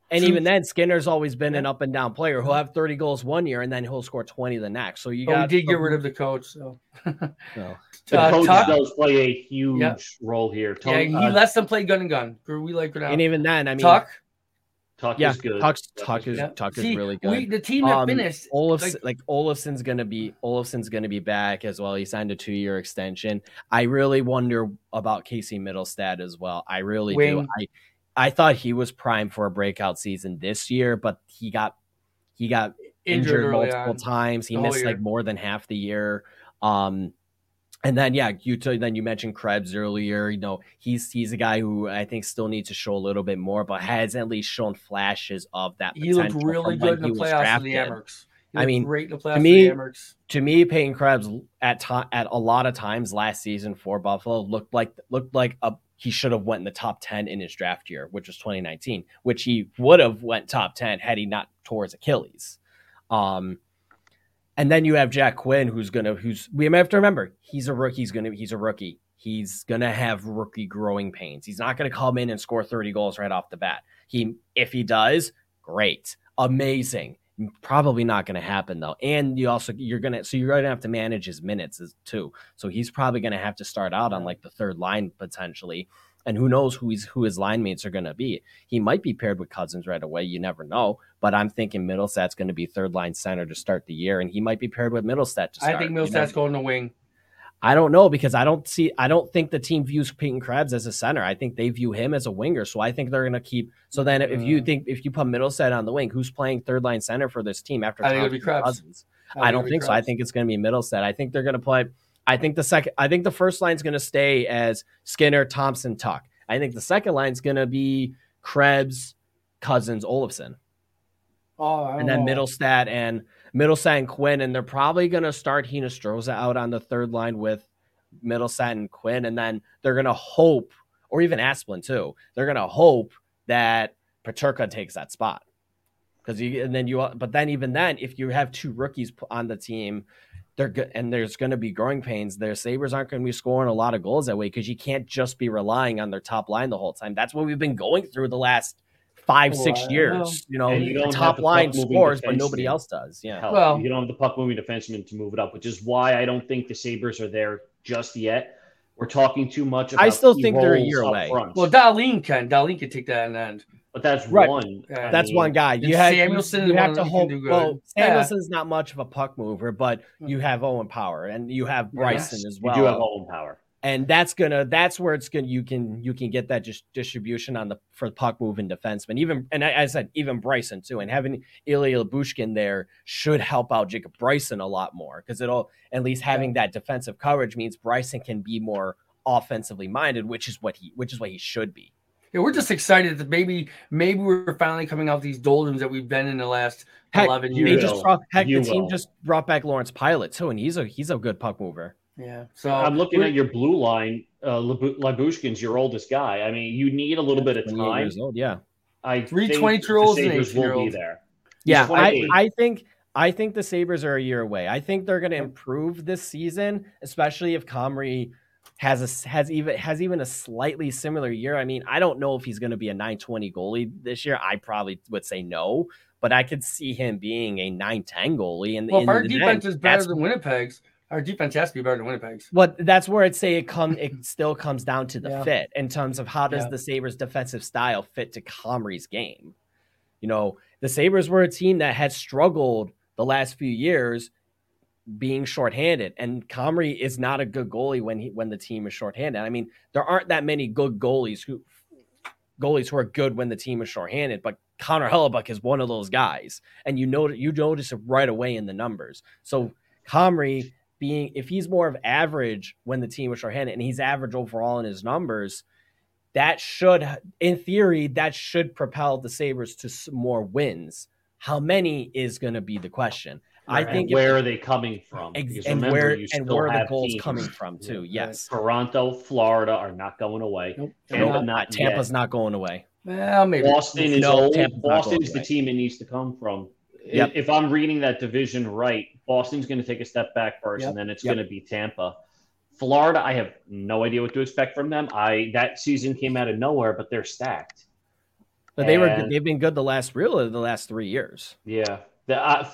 And even then, Skinner's always been an up and down player. He'll have 30 goals one year and then he'll score 20 the next. So you got. we did get rid of the coach. So. no. The uh, coach Tuch, does play a huge yeah. role here. yeah, he uh, lets them play gun and gun. We like it And even then, I mean, Tuch Tuch yeah, is good. Tuch's, Tuch is yeah. Tuch is really good. We, the team that um, finished Olofs, like, like Olofsson's gonna be Olofsson's gonna be back as well. He signed a two year extension. I really wonder about Casey Mittelstadt as well. I really Wing. do. I I thought he was primed for a breakout season this year, but he got he got injured, injured multiple on. times. He missed year. like more than half the year. Um, and then yeah, you t- then you mentioned Krebs earlier. You know, he's he's a guy who I think still needs to show a little bit more, but has at least shown flashes of that. He looked really good in the playoffs in the Amerks. I mean, great in the playoffs to me, to me, Peyton Krebs at time at a lot of times last season for Buffalo looked like looked like a he should have went in the top 10 in his draft year which was 2019 which he would have went top 10 had he not tore his achilles um and then you have Jack Quinn, who's gonna who's we have to remember he's a rookie. He's gonna he's a rookie. He's gonna have rookie growing pains. He's not gonna come in and score 30 goals right off the bat. He if he does, great, amazing. Probably not to happen though. And you also you're gonna so you're gonna have to manage his minutes too. So he's probably to have to start out on like the third line potentially and who knows who he's who his line mates are going to be. He might be paired with Cozens right away. You never know. But I'm thinking Mittelstadt's going to be third line center to start the year, and he might be paired with Mittelstadt to start. I think Mittelstadt's you know? going to wing. I don't know because I don't see. I don't think the team views Peyton Krebs as a center. I think they view him as a winger. So I think they're going to keep. So then, if you mm. think if you put Mittelstadt on the wing, who's playing third line center for this team after? I think it'll be. Cozens? I, I don't think so. I think it's going to be Mittelstadt. I think they're going to play. I think the second. I think the first line is going to stay as Skinner, Thompson, Tuch. I think the second line is going to be Krebs, Cozens, Olofsson. Oh, and then know. Mittelstadt and Mittelstadt and Quinn, and they're probably going to start Hinostroza out on the third line with Mittelstadt and Quinn, and then they're going to hope, or even Asplund too. They're going to hope that Peterka takes that spot because you, and then you, but then even then, if you have two rookies on the team they're good and there's going to be growing pains. Their sabres aren't going to be scoring a lot of goals that way because you can't just be relying on their top line the whole time. That's what we've been going through the last five oh, six years you know? You top line scores but nobody else does yeah. Hell, well you don't have the puck moving defenseman to move it up which is why i don't think the sabres are there just yet. We're talking too much i still think they're a year away. front. well Dahlin can Dahlin can take that and end but that's right. one. That's mean, one guy. You have Samuelsson. You have to hold. Well, Samuelsson's yeah. not much of a puck mover, but hmm. you have Owen Power and you have Bryson yes, as well. You do have Owen Power, and that's gonna. That's where it's gonna. You can you can get that just distribution on the for puck moving defenseman. Even and I, I said even Bryson too, and having Ilya Lyubushkin there should help out Jacob Bryson a lot more because it'll at least having that defensive coverage means Bryson can be more offensively minded, which is what he which is what he should be yeah, we're just excited that maybe maybe we're finally coming out these doldrums that we've been in the last heck, eleven years. Just brought, heck, you the team just brought back Lawrence Pilut too, and he's a he's a good puck mover. Yeah. So I'm looking at your blue line. Uh, Lyubushkin's your oldest guy. I mean, you need a little bit of time. Old, yeah. I three twenty year olds and eight year olds there. yeah, I, I think I think the Sabres are a year away. I think they're going to improve this season, especially if Comrie has a has even has even a slightly similar year. I mean, I don't know if he's going to be a 920 goalie this year. I probably would say no, but I could see him being a 910 goalie. And well, if our defense is better than Winnipeg's, our defense has to be better than Winnipeg's. Well, that's where I'd say it come. It still comes down to the yeah. fit in terms of how does yeah. the Sabres' defensive style fit to Comrie's game. You know, the Sabres were a team that had struggled the last few years being shorthanded. And Comrie is not a good goalie when he when the team is shorthanded. I mean, there aren't that many good goalies who goalies who are good when the team is shorthanded, but Connor Hellebuyck is one of those guys. And you know you notice it right away in the numbers. So Comrie being if he's more of average when the team is shorthanded and he's average overall in his numbers, that should in theory that should propel the Sabres to more wins. How many is going to be the question. I think where are they coming from? Because and remember, where and where are the goals teams. coming from too? Yes, Toronto, Florida are not going away. Nope. Tampa, not, Tampa's yet. not going away. Well, maybe Boston is no, old. Tampa's Boston's the team it needs to come from. Yep. If I'm reading that division right, Boston's going to take a step back first, yep. and then it's yep. going to be Tampa. Florida, I have no idea what to expect from them. I that season came out of nowhere, but they're stacked. But they were they've been good the last really the last three years. Yeah, the uh,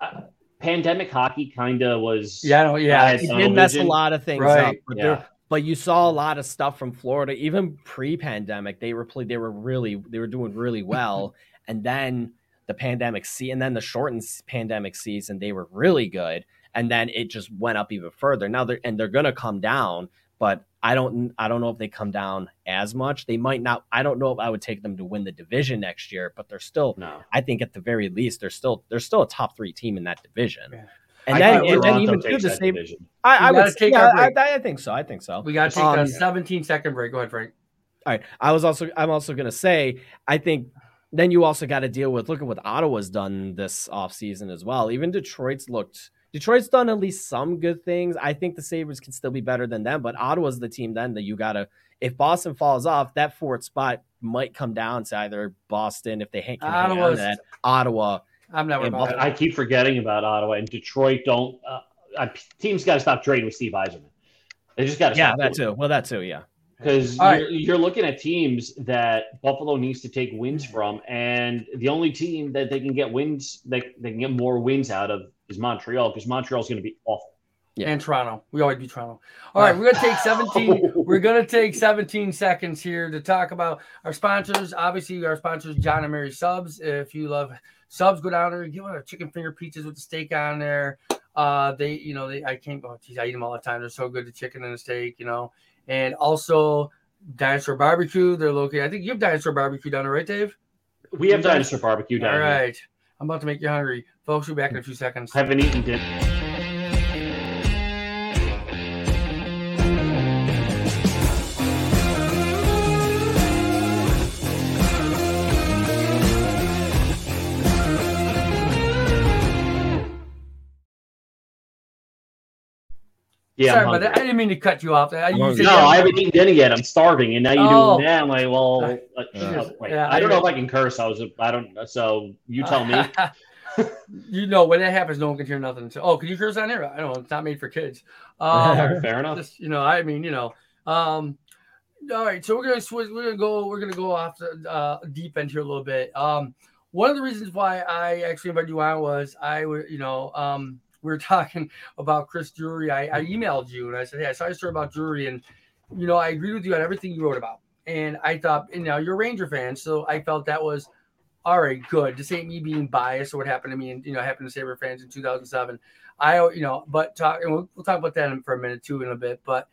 uh, pandemic hockey kind of was. Yeah, yeah, it did mess a lot of things right. up. But, yeah. but you saw a lot of stuff from Florida, even pre-pandemic. They were play, they were really they were doing really well, and then the pandemic see, and then the shortened pandemic season, they were really good, and then it just went up even further. Now they're and they're gonna come down, but I don't I don't know if they come down as much. They might not. I don't know if I would take them to win the division next year, but they're still. No. I think at the very least they're still they're still a top three team in that division. Yeah. And I then, and then even to the same. Division. I, I would take. Yeah, I, I, think so. I think so. We got to take um, a 17 second break. Go ahead, Frank. All right. I was also. I'm also going to say. I think. Then you also got to deal with look at what Ottawa's done this offseason as well. Even Detroit's looked Detroit's done at least some good things. I think the Sabres can still be better than them, but Ottawa's the team then that you got to, if Boston falls off, that fourth spot might come down to either Boston if they hang, can hang on that, Ottawa. I'm never about I keep forgetting about Ottawa and Detroit. Don't uh, teams got to stop trading with Steve Yzerman. They just got to. Yeah, that too. Well, that too. Yeah. Because you're, right. you're, looking at teams that Buffalo needs to take wins from, and the only team that they can get wins, they, they can get more wins out of is Montreal because Montreal's going to be awful. Yeah. And Toronto. We always beat Toronto. All right, we're gonna take 17. we're gonna take 17 seconds here to talk about our sponsors. Obviously, our sponsors, John and Mary Subs. If you love subs, go down there, give them a chicken finger pizzas with the steak on there. Uh, they, you know, they I can't oh geez, I eat them all the time. They're so good, the chicken and the steak, you know. And also Dinosaur Barbecue. They're located. I think you have Dinosaur Barbecue down there, right, Dave? We have Dinosaur Barbecue down there. All right. Here. I'm about to make you hungry. Folks, we'll be back in a few seconds. Haven't eaten dinner. Yeah, sorry, but I didn't mean to cut you off. I no, I haven't eaten dinner yet. I'm starving, and now you oh. do that. I'm like, well, uh, yeah, I don't know if I can curse. I was, I don't. So you tell me. you know when that happens, no one can hear nothing. So, oh, can you curse on there? I don't know. It's not made for kids. Um, Fair enough. Just, you know, I mean, you know. Um, all right, so we're gonna switch. We're gonna go. We're gonna go off the uh, deep end here a little bit. Um, one of the reasons why I actually invited you on was I, you know, um, we were talking about Chris Drury. I, I emailed you and I said, hey, I saw your story about Drury, and you know, I agreed with you on everything you wrote about. And I thought, you know, you're a Ranger fan, so I felt that was all right, good. This ain't me being biased or what happened to me and you know happened to Sabre fans in 2007. I you know, but talk and we'll, we'll talk about that for a minute too in a bit. But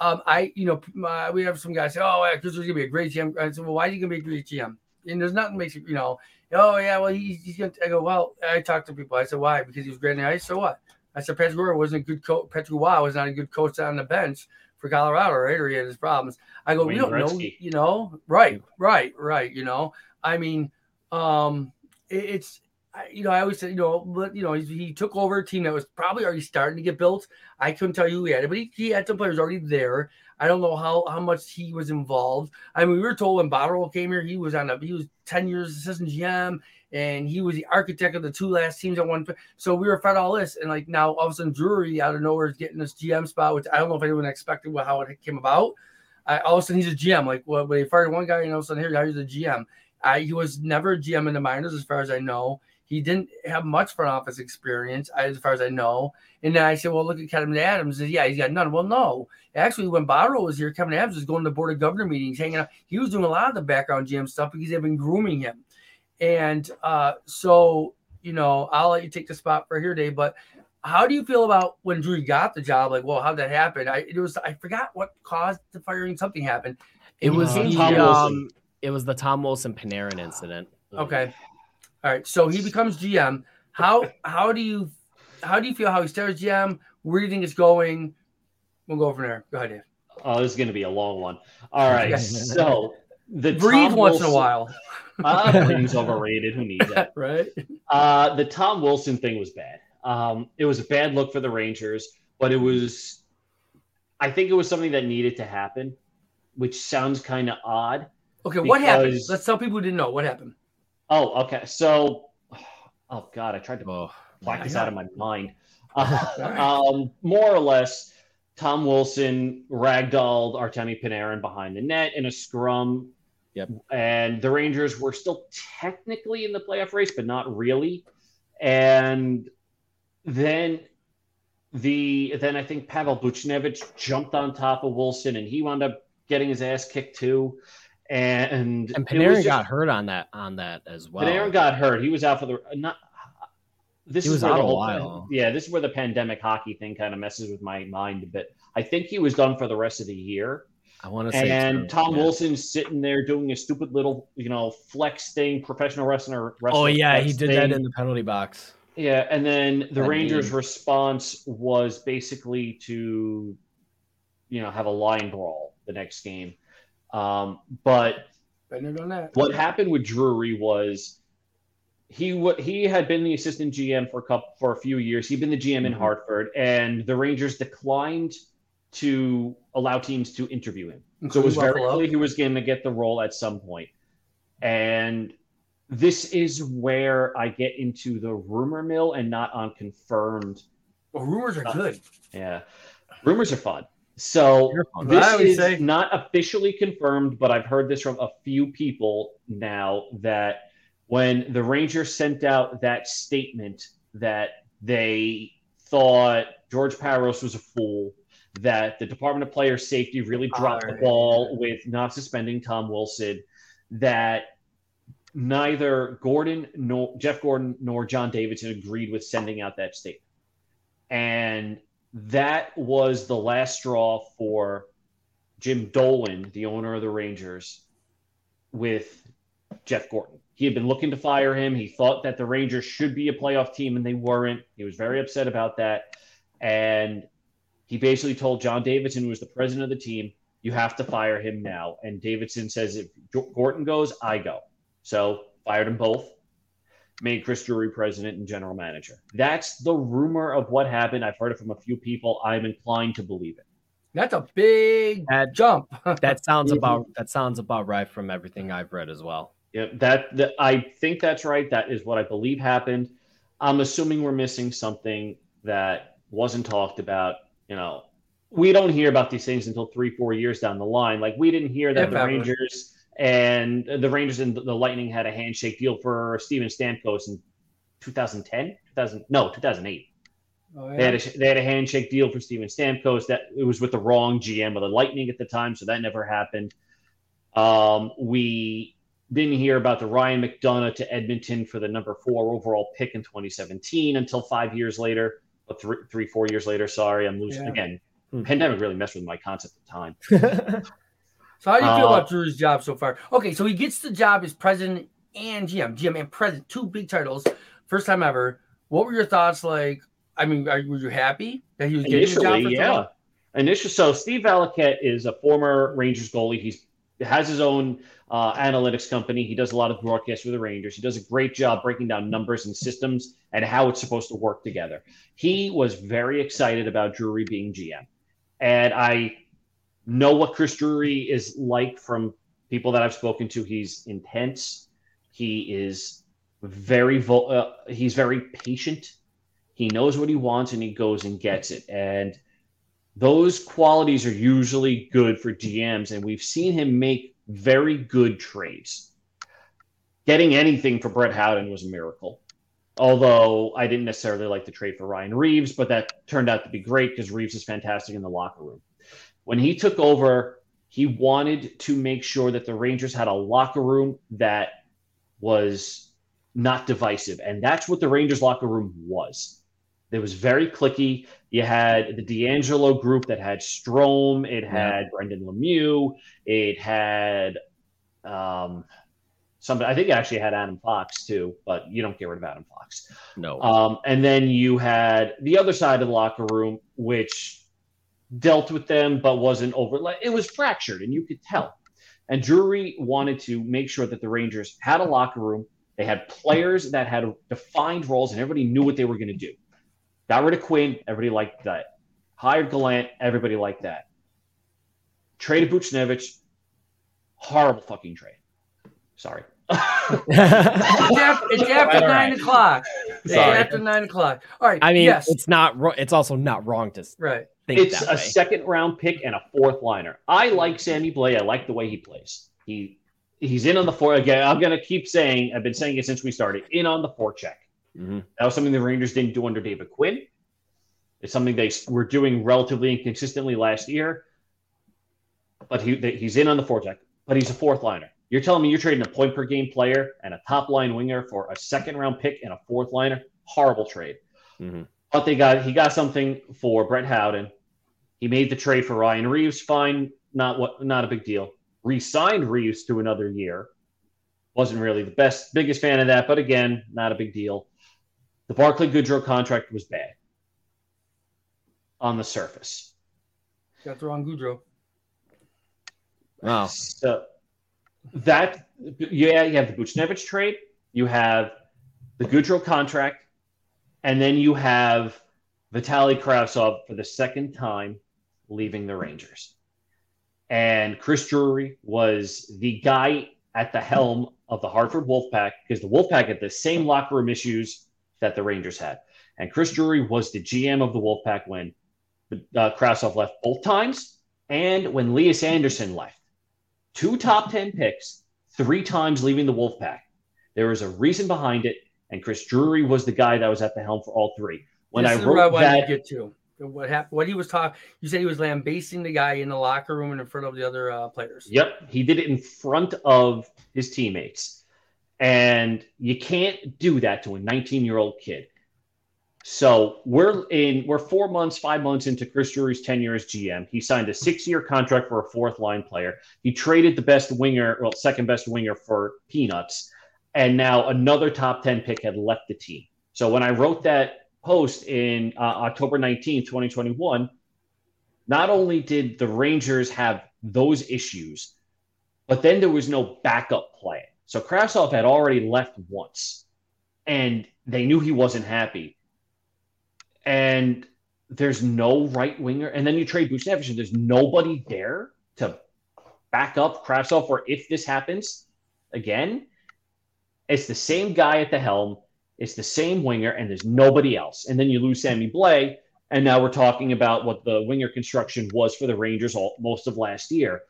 um, I you know uh, we have some guys say, oh, Chris is gonna be a great GM. I said, well, why is he gonna be a great GM? And there's nothing makes you you know, oh yeah, well he's, he's gonna. I go, well, I talked to people. I said, why? Because he was great in the ice. So what? I said, Patrick Roy wasn't a good coach. Patrick Roy was not a good coach on the bench for Colorado, right? Or he had his problems. I go, Wayne we don't Gretzky. know, you know, right, right, right. You know, I mean, um, it, it's you know, I always said, you know, but you know, he, he, took over a team that was probably already starting to get built. I couldn't tell you who he had, but he, he had some players already there. I don't know how how much he was involved. I mean, we were told when Botterill came here, he was on a he was ten years assistant GM, and he was the architect of the two last teams at one. So we were fed all this, and like now all of a sudden, Drury out of nowhere is getting this GM spot, which I don't know if anyone expected how it came about. I, all of a sudden, he's a GM. Like, well, when they fired one guy, and all of a sudden, here, now he's a GM. I, he was never GM in the minors, as far as I know. He didn't have much front office experience, as far as I know. And then I said, well, look at Kevyn Adams. Said, yeah, he's got none. Well, no. Actually, when Barrow was here, Kevyn Adams was going to board of governor meetings, hanging out. He was doing a lot of the background GM stuff because they've been grooming him. And uh, so, you know, I'll let you take the spot for here, Dave. But how do you feel about when Drew got the job? Like, well, how did that happen? I it was I forgot what caused the firing. Something happened. It was the, um, it was the Tom Wilson Panarin incident. Okay. All right. So he becomes GM. How how do you how do you feel how he starts GM? Where do you think it's going? We'll go from there. Go ahead, Dave. Oh, this is going to be a long one. All right. Okay. So the breathe Tom once Wilson, in a while. uh, breathe's overrated. Who needs that? right. Uh, the Tom Wilson thing was bad. Um, it was a bad look for the Rangers, but it was. I think it was something that needed to happen, which sounds kind of odd Okay, what happened? Let's tell people who didn't know what happened. Oh, okay. So, oh god, I tried to oh, black this out of my mind. Uh, um, more or less, Tom Wilson ragdolled Artemi Panarin behind the net in a scrum. Yep. And the Rangers were still technically in the playoff race, but not really. And then the then I think Pavel Buchnevich jumped on top of Wilson, and he wound up getting his ass kicked too and and Panarin just, got hurt on that on that as well. Panarin got hurt. He was out for the not. this he is was where out the a whole while. yeah, this is where the pandemic hockey thing kind of messes with my mind a bit. I think he was done for the rest of the year. I want to say. And Tom yeah. Wilson's sitting there doing a stupid little, you know, flex thing, professional wrestler. Oh yeah, he did thing. that in the penalty box. Yeah, and then the That Rangers' meme. response was basically to, you know, have a line brawl the next game. Um, but what happened with Drury was he w- he had been the assistant GM for a couple, for a few years. He'd been the GM in Mhm. Hartford, and the Rangers declined to allow teams to interview him. So it was very clear he was going to get the role at some point. And this is where I get into the rumor mill and not on confirmed. Well, rumors are good. Yeah, rumors are fun. So this is say- not officially confirmed, but I've heard this from a few people now that when the Rangers sent out that statement that they thought George Parros was a fool, that the Department of Player Safety really dropped the ball with not suspending Tom Wilson, that neither Gorton nor Jeff Gorton nor John Davidson agreed with sending out that statement. And that was the last straw for Jim Dolan, the owner of the Rangers, with Jeff Gorton. He had been looking to fire him. He thought that the Rangers should be a playoff team, and they weren't. He was very upset about that. And he basically told John Davidson, who was the president of the team, you have to fire him now. And Davidson says, if Gorton goes, I go. So fired them both, made Chris Drury president and general manager. That's the rumor of what happened. I've heard it from a few people. I'm inclined to believe it. That's a big That jump. that sounds Mhm. about that sounds about right from everything I've read as well. Yeah, that, that I think that's right. That is what I believe happened. I'm assuming we're missing something that wasn't talked about. You know, we don't hear about these things until three, four years down the line. Like we didn't hear that If the ever. Rangers and the Rangers and the Lightning had a handshake deal for Steven Stamkos in 2010, 2000, no, 2008. Oh, They had a, they had a handshake deal for Steven Stamkos that it was with the wrong GM of the Lightning at the time, so that never happened. Um, we didn't hear about the Ryan McDonagh to Edmonton for the number four overall pick in 2017 until five years later, or three, three four years later. Sorry, I'm losing Yeah. again. Hmm. Pandemic really messed with my concept of time. So how do you feel Uh, about Drew's job so far? Okay, so he gets the job as president and GM, GM and president, two big titles, first time ever. What were your thoughts like? I mean, are, were you happy that he was getting the job? Yeah. Initially, so Steve Valiquette is a former Rangers goalie. He's has his own uh, analytics company. He does a lot of broadcasts for the Rangers. He does a great job breaking down numbers and systems and how it's supposed to work together. He was very excited about Drury being GM, and I know what Chris Drury is like from people that I've spoken to. He's intense. He is very vo- uh, he's very patient. He knows what he wants and he goes and gets it. And those qualities are usually good for DMs, and we've seen him make very good trades. Getting anything for Brett Howden was a miracle. Although I didn't necessarily like the trade for Ryan Reaves, but that turned out to be great because Reaves is fantastic in the locker room. When he took over, he wanted to make sure that the Rangers had a locker room that was not divisive. And that's what the Rangers locker room was. It was very clicky. You had the DeAngelo group that had Strome, it had Brendan Lemieux, it had um, somebody. I think it actually had Adam Fox too, but you don't get rid of Adam Fox. no. Um, and then you had the other side of the locker room, which dealt with them but wasn't over. Like it was fractured, and you could tell. And Drury wanted to make sure that the Rangers had a locker room. They had players that had defined roles, and everybody knew what they were going to do. Got rid of Quinn. Everybody liked that. Hired Gallant. Everybody liked that. Traded Buchnevich. Horrible fucking trade. Sorry. It's after, it's after All nine right. o'clock. It's Sorry. after nine o'clock. All right. I mean, yes. it's not. wro- It's also not wrong to right. Think it's a second round pick and a fourth liner. I like Sammy Blais. I like the way he plays. He he's in on the four again. I'm gonna keep saying. I've been saying it since we started. In on the forecheck. Mhm. That was something the Rangers didn't do under David Quinn. It's something they were doing relatively inconsistently last year. But he he's in on the forecheck. But he's a fourth liner. You're telling me you're trading a point per game player and a top line winger for a second round pick and a fourth liner? Horrible trade. Mm-hmm. But they got he got something for Brett Howden. He made the trade for Ryan Reaves. Fine, not what, not a big deal. Re-signed Reaves to another year. Wasn't really the best, biggest fan of that, but again, not a big deal. The Barclay Goodrow contract was bad on the surface. Got the wrong Goodrow. Wow. So that yeah, you have the Buchnevich trade, you have the Goodrow contract, and then you have Vitali Kravtsov for the second time leaving the Rangers. And Chris Drury was the guy at the helm of the Hartford Wolfpack because the Wolfpack had the same locker room issues that the Rangers had. And Chris Drury was the GM of the Wolfpack when uh, Kravtsov left both times and when Lias Andersson left. Two top 10 picks, three times leaving the Wolfpack. There was a reason behind it, and Chris Drury was the guy that was at the helm for all three. When this I wrote I that, get to what happened, what he was talking. You said he was lambasting the guy in the locker room and in front of the other uh, players. Yep, he did it in front of his teammates, and you can't do that to a 19 year old kid. So we're in we're four months, five months into Chris Drury's tenure as GM. He signed a six-year contract for a fourth line player. He traded the best winger, well, second best winger for peanuts, and now another top 10 pick had left the team. So when I wrote that post in uh, October 19th, 2021, not only did the Rangers have those issues, but then there was no backup plan. So Kravtsov had already left once, and they knew he wasn't happy. And there's no right winger. And then you trade Buchnevich, and there's nobody there to back up Kravtsov for if this happens again. It's the same guy at the helm. It's the same winger, and there's nobody else. And then you lose Sammy Blais, and now we're talking about what the winger construction was for the Rangers all, most of last year.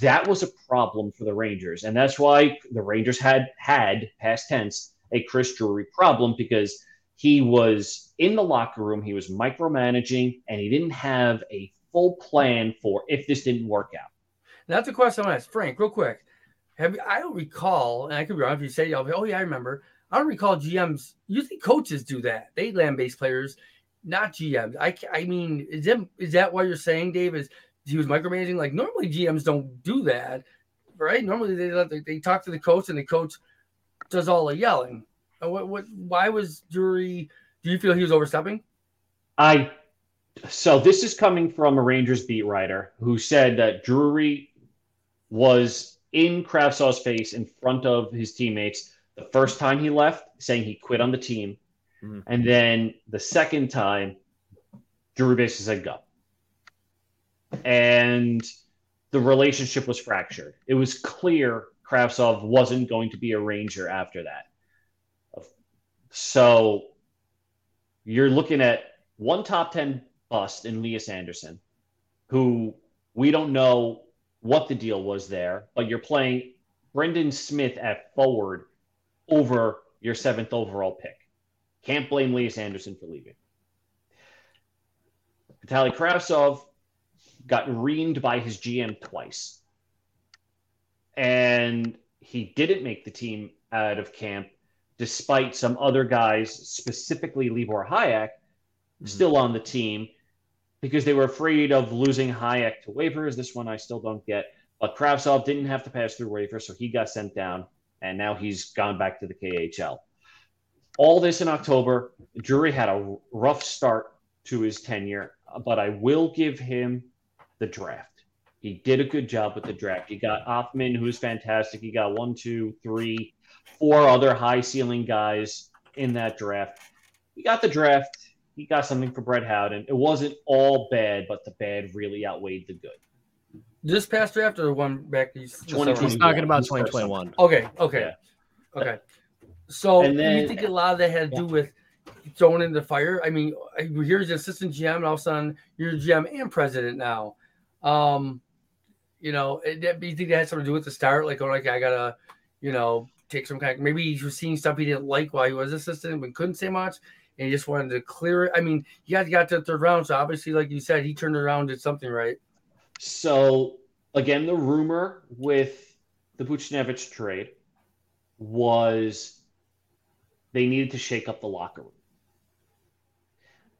That was a problem for the Rangers, and that's why the Rangers had had past tense a Chris Drury problem because he was in the locker room, he was micromanaging, and he didn't have a full plan for if this didn't work out. That's a question I want to ask Frank, real quick. Have I don't recall, and I could be wrong if you say, "Oh yeah, I remember." I don't recall GMs. Usually, coaches do that. They land based players, not GMs. I, I mean, is that is that what you're saying, Dave? Is he was micromanaging? Like normally GMs don't do that, right? Normally they they, talk to the coach and the coach does all the yelling. Uh, what what? Why was Drury? Do you feel he was overstepping? I so this is coming from a Rangers beat writer who said that Drury was in Kravtsov's face in front of his teammates the first time he left, saying he quit on the team. Mm-hmm. And then the second time, Drew basically said go. And the relationship was fractured. It was clear Kravtsov wasn't going to be a Ranger after that. So you're looking at one top 10 bust in Lias Andersson, who we don't know what the deal was there, but you're playing Brendan Smith at forward over your seventh overall pick. Can't blame Lias Andersson for leaving. Vitaly Kravtsov got reamed by his GM twice. And he didn't make the team out of camp, despite some other guys, specifically Libor Hajek, mm-hmm. still on the team because they were afraid of losing Hajek to waivers. This one I still don't get. But Kravtsov didn't have to pass through waivers, so he got sent down and now he's gone back to the KHL. All this in October. Drury had a rough start to his tenure, but I will give him the draft. He did a good job with the draft. He got Othmann, who's fantastic. He got one, two, three, four other high ceiling guys in that draft. He got the draft. He got something for Brett Howden. It wasn't all bad, but the bad really outweighed the good. This past draft or the one back? He's, he's talking about 2021. Okay, okay, yeah. okay. So and then, you think a lot of that had to yeah. do with thrown in the fire? I mean, here's an assistant GM, and all of a sudden you're GM and president now. Um, you know, it, you think that had something to do with the start? Like, oh, like I gotta, you know, take some kind. Of, maybe he was seeing stuff he didn't like while he was assistant, but couldn't say much, and he just wanted to clear it. I mean, you guys got to the third round, so obviously, like you said, he turned around, did something right. So again, the rumor with the Buchnevich trade was they needed to shake up the locker room.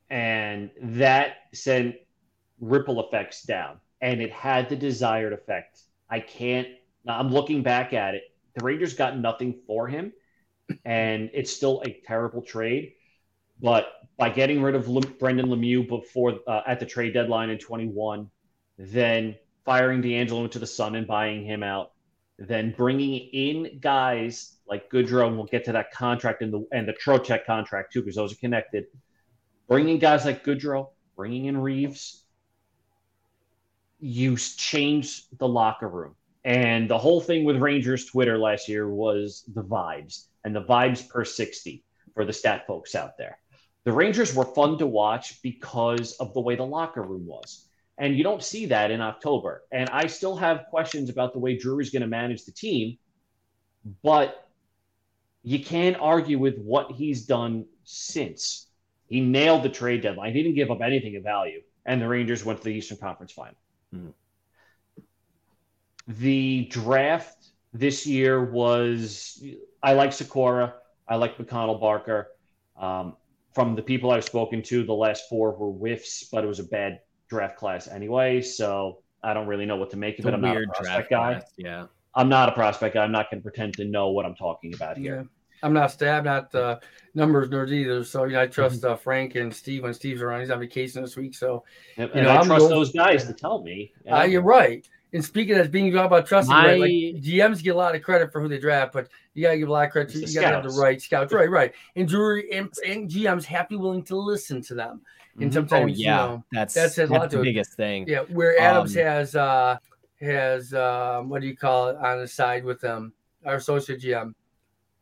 And that sent ripple effects down. And it had the desired effect. I can't, I'm looking back at it. The Rangers got nothing for him. And it's still a terrible trade. But by getting rid of Brendan Lemieux before uh, at the trade deadline in 21, then firing DeAngelo into the sun and buying him out, then bringing in guys like Goodrow, and we'll get to that contract and the and the Trocheck contract too, because those are connected. Bringing guys like Goodrow, bringing in Reaves, you change the locker room. And the whole thing with Rangers Twitter last year was the vibes and the vibes per 60 for the stat folks out there. The Rangers were fun to watch because of the way the locker room was. And you don't see that in October. And I still have questions about the way Drury's going to manage the team, but you can't argue with what he's done since. He nailed the trade deadline. He didn't give up anything of value. And the Rangers went to the Eastern Conference final. Mm-hmm. The draft this year was I like Sykora. I like McConnell Barker. Um, from the people I've spoken to, the last four were whiffs, but it was a bad draft class anyway. So I don't really know what to make of it. I'm not a prospect guy. Class, yeah. I'm not a prospect guy. I'm not going to pretend to know what I'm talking about here. Yeah. I'm not stab, not uh, numbers nerds either. So you know, I trust mm-hmm. uh, Frank and Steve when Steve's around. He's on vacation this week, so you know, I I'm trust those guys to tell me. Yeah. Uh, you're right. And speaking as being about trusting, My... right, like GMs get a lot of credit for who they draft, but you gotta give a lot of credit to you gotta have the right scouts, right, right. And Drury and, and GMs have to be willing to listen to them. And mm-hmm. sometimes, oh, yeah, you know, that's that says that's a lot the biggest thing. Yeah, where Adams um, has uh has uh, what do you call it on the side with them, our associate GM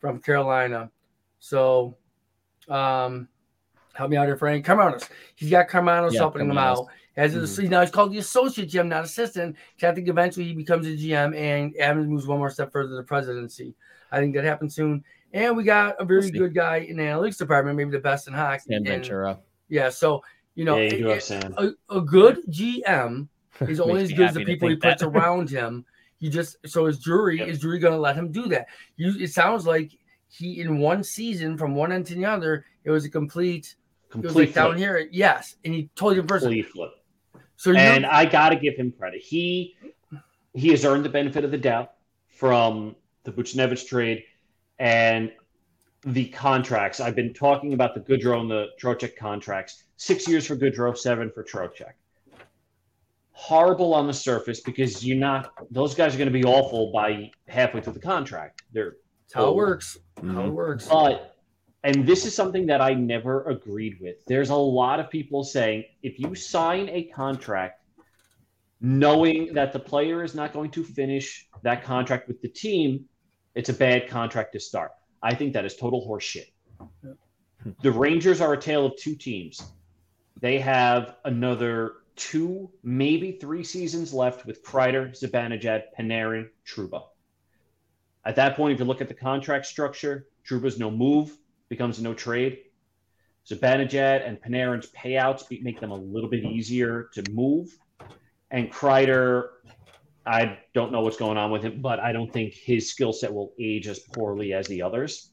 from Carolina. So, um, help me out here, Frank. Karmanos. He's got Karmanos yeah, helping him out. As mm-hmm. you know, he's called the associate GM, not assistant. I think eventually he becomes a GM and Adams moves one more step further to the presidency. I think that happens soon. And we got a very we'll good guy in the analytics department, maybe the best in hockey. Sam Ventura. Yeah, so you know, yeah, you it, a, a, good GM is only as good as the people he puts that. around him. You just so is Drury yep. is Drury going to let him do that? You it sounds like he in one season from one end to the other, it was a complete, complete it was like down here. Yes, and he totally person. Complete flip. So and I got to give him credit. He he has earned the benefit of the doubt from the Buchnevich trade and the contracts. I've been talking about the Goodrow and the Trocheck contracts. Six years for Goodrow, seven for Trocheck. Horrible on the surface because you're not; those guys are going to be awful by halfway through the contract. They're That's how it works. Mm-hmm. How it works. But and this is something that I never agreed with. There's a lot of people saying if you sign a contract knowing that the player is not going to finish that contract with the team, it's a bad contract to start. I think that is total horseshit. The Rangers are a tale of two teams. They have another two, maybe three seasons left with Kreider, Zibanejad, Panarin, Trouba. At that point, if you look at the contract structure, Trouba's no move, becomes a no trade. Zibanejad and Panarin's payouts make them a little bit easier to move. And Kreider, I don't know what's going on with him, but I don't think his skill set will age as poorly as the others.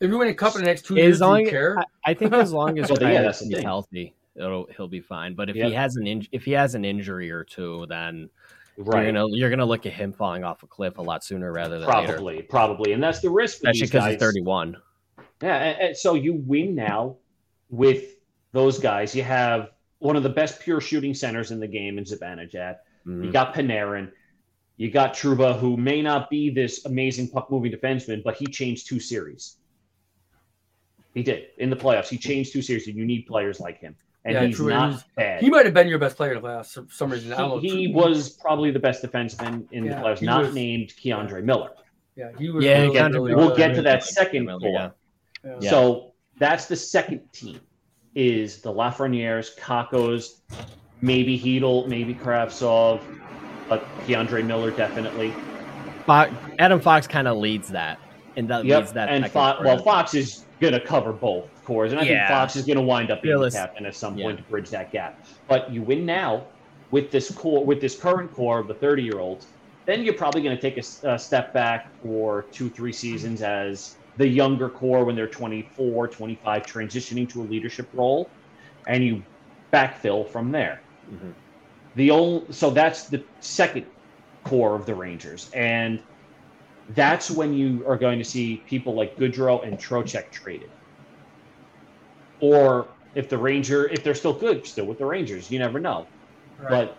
If you win a cup in the next two years, long, care? I, I, think as long as well, yeah, he's healthy, it'll he'll be fine. But if he has an in, if he has an injury or two, then right. you're gonna you're gonna look at him falling off a cliff a lot sooner rather than probably later. probably, and that's the risk. Especially because he's 31. Yeah, and, and so you win now with those guys. You have one of the best pure shooting centers in the game in Zibanejad. Mm-hmm. You got Panarin. You got Trouba, who may not be this amazing puck moving defenseman, but he changed two series. He did in the playoffs. He changed two series, and you need players like him. And yeah, he's true. not he's, bad. He might have been your best player in the playoffs for some reason. He, he was probably the best defenseman in yeah, the playoffs, not was, named K'Andre yeah. Miller. Yeah, he was. Yeah, really we'll get to that second core. Yeah. So that's the second team is the Lafrenières, Kakkos, maybe Chytil, maybe Kravtsov, but K'Andre Miller definitely. Adam Fox kind of leads that, and that yep. leads that. And Fox, well, Fox is going to cover both cores, and I yeah. think Fox is going to wind up being the captain at some point yeah. to bridge that gap. But you win now with this core, with this current core of the thirty-year-olds. Then you're probably going to take a, a step back for two, three seasons as the younger core when they're 24, 25, transitioning to a leadership role, and you backfill from there. Mm-hmm. The only so that's the second core of the Rangers, and that's when you are going to see people like Goodrow and Trocheck traded. Or if the Ranger, if they're still good, still with the Rangers, you never know. Right. But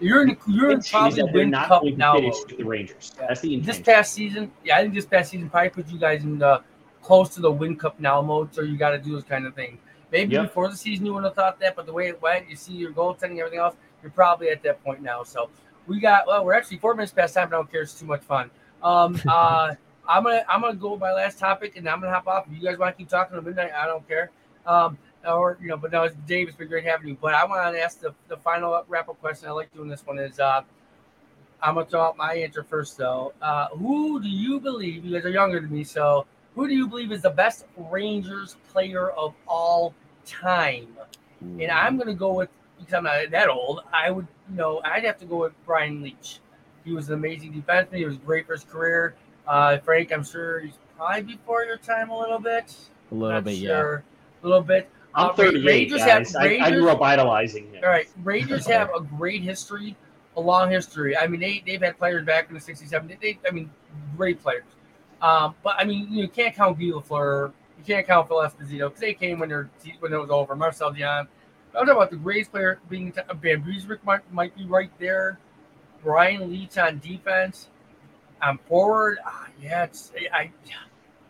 you're in you're in probably win not cup now. With the Rangers. Yeah. That's the intention. This past season, yeah, I think this past season probably put you guys in the close to the win cup now mode. So you got to do those kind of things. Maybe yep. before the season you wouldn't have thought that, but the way it went, you see your goaltending, everything else, you're probably at that point now. So we got well, we're actually four minutes past time. I don't care. It's too much fun. Um, uh, I'm gonna I'm gonna go with my last topic, and I'm gonna hop off. If you guys want to keep talking to midnight, I don't care. Um, or you know, but no, Dave, it's been great having you. But I want to ask the, the final wrap up question. I like doing this one is uh, I'm gonna throw out my answer first though. Uh, who do you believe? You guys are younger than me, so who do you believe is the best Rangers player of all time? And I'm gonna go with because I'm not that old. I would, you know, I'd have to go with Brian Leetch. He was an amazing defenseman. He was great for his career. Uh, Frank, I'm sure he's probably before your time a little bit. A little Not bit, sure. yeah. A little bit. I'm uh, 38, Rangers guys. Have, Rangers, I, I grew up idolizing him. All right, Rangers have a great history, a long history. I mean, they they've had players back in the '60s, '70s. They, I mean, great players. Um, but I mean, you can't count Guy Lafleur. You can't count Phil Esposito because they came when they're when it was over. Marcel Dionne. I'm talking about the greatest player being Van Riek might, might be right there. Brian Leetch on defense. On forward, uh, yeah, it's I.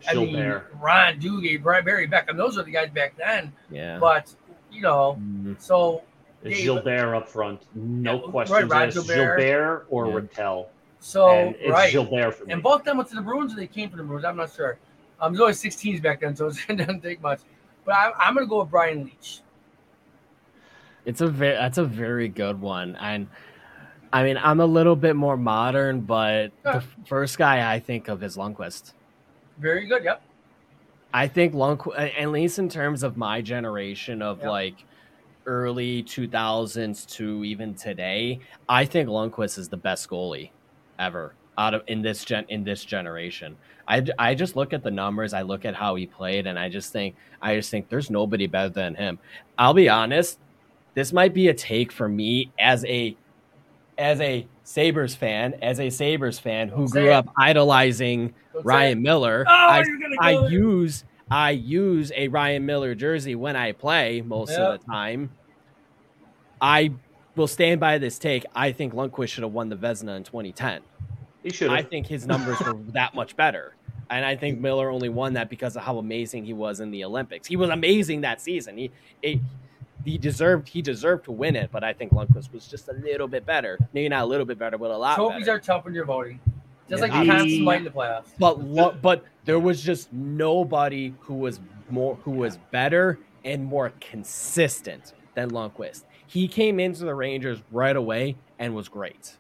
I mean, Ron Duguay, Brian Barry Beckham, those are the guys back then. Yeah. But you know, mm-hmm. so Dave, Gilbert up front, no yeah, question. Right, Gilbert. Gilbert or yeah. Ratelle. So and it's right, Gilbert for me. And both them went to the Bruins, or they came from the Bruins. I'm not sure. Um, there's only 16s back then, so it didn't take much. But I, I'm going to go with Brian Leetch. It's a very that's a very good one, and I mean, I'm a little bit more modern, but the first guy I think of is Lundqvist. Very good. Yep. I think Lundqvist, at least in terms of my generation of yep. like early 2000s to even today, I think Lundqvist is the best goalie ever out of in this gen in this generation. I, I just look at the numbers, I look at how he played, and I just think I just think there's nobody better than him. I'll be honest, this might be a take for me as a as a Sabres fan, as a Sabres fan who grew up idolizing Don't Ryan Miller, oh, I, I use I use a Ryan Miller jersey when I play most yep. of the time. I will stand by this take. I think Lundqvist should have won the Vezina in 2010. He should. I think his numbers were that much better. And I think Miller only won that because of how amazing he was in the Olympics. He was amazing that season. He, it, he deserved he deserved to win it, but I think Lundqvist was just a little bit better. Maybe not a little bit better, but a lot. Trophies better. are tough when you're voting, just yeah. like the Constance in the playoffs. But but there was just nobody who was more who was better and more consistent than Lundqvist. He came into the Rangers right away and was great.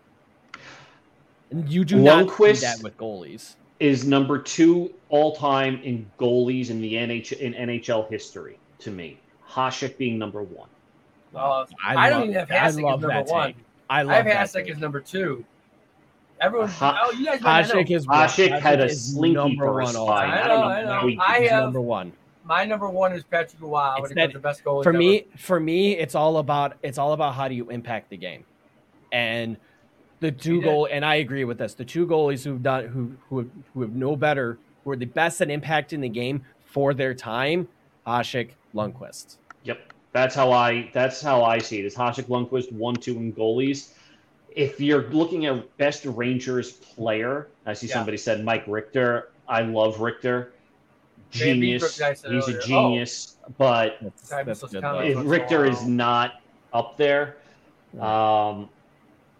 And you do Lundqvist not see that with goalies. Is number two all time in goalies in the NH in NHL history to me. Hasek being number one. Uh, I, I, don't even have Hasek as number one. Take. I, love I have Hasek as number two. Everyone, ha- oh, you guys Hasek is Hasek had a slinky number one. I, I know, I know. I have number one. My number one is Patrick Roy. It's that, the best goal for me. For me, it's all about it's all about how do you impact the game, and the two goal. And I agree with this. The two goalies who've done who who who have no better, who are the best at impacting the game for their time, Hasek, Lundqvist. Yep, that's how I that's how I see it. Is Hasek Lundqvist one two in goalies? If you're looking at best Rangers player, I see yeah. somebody said Mike Richter. I love Richter. Genius. He's a genius, oh. but that's, that's Richter is not up there. Um,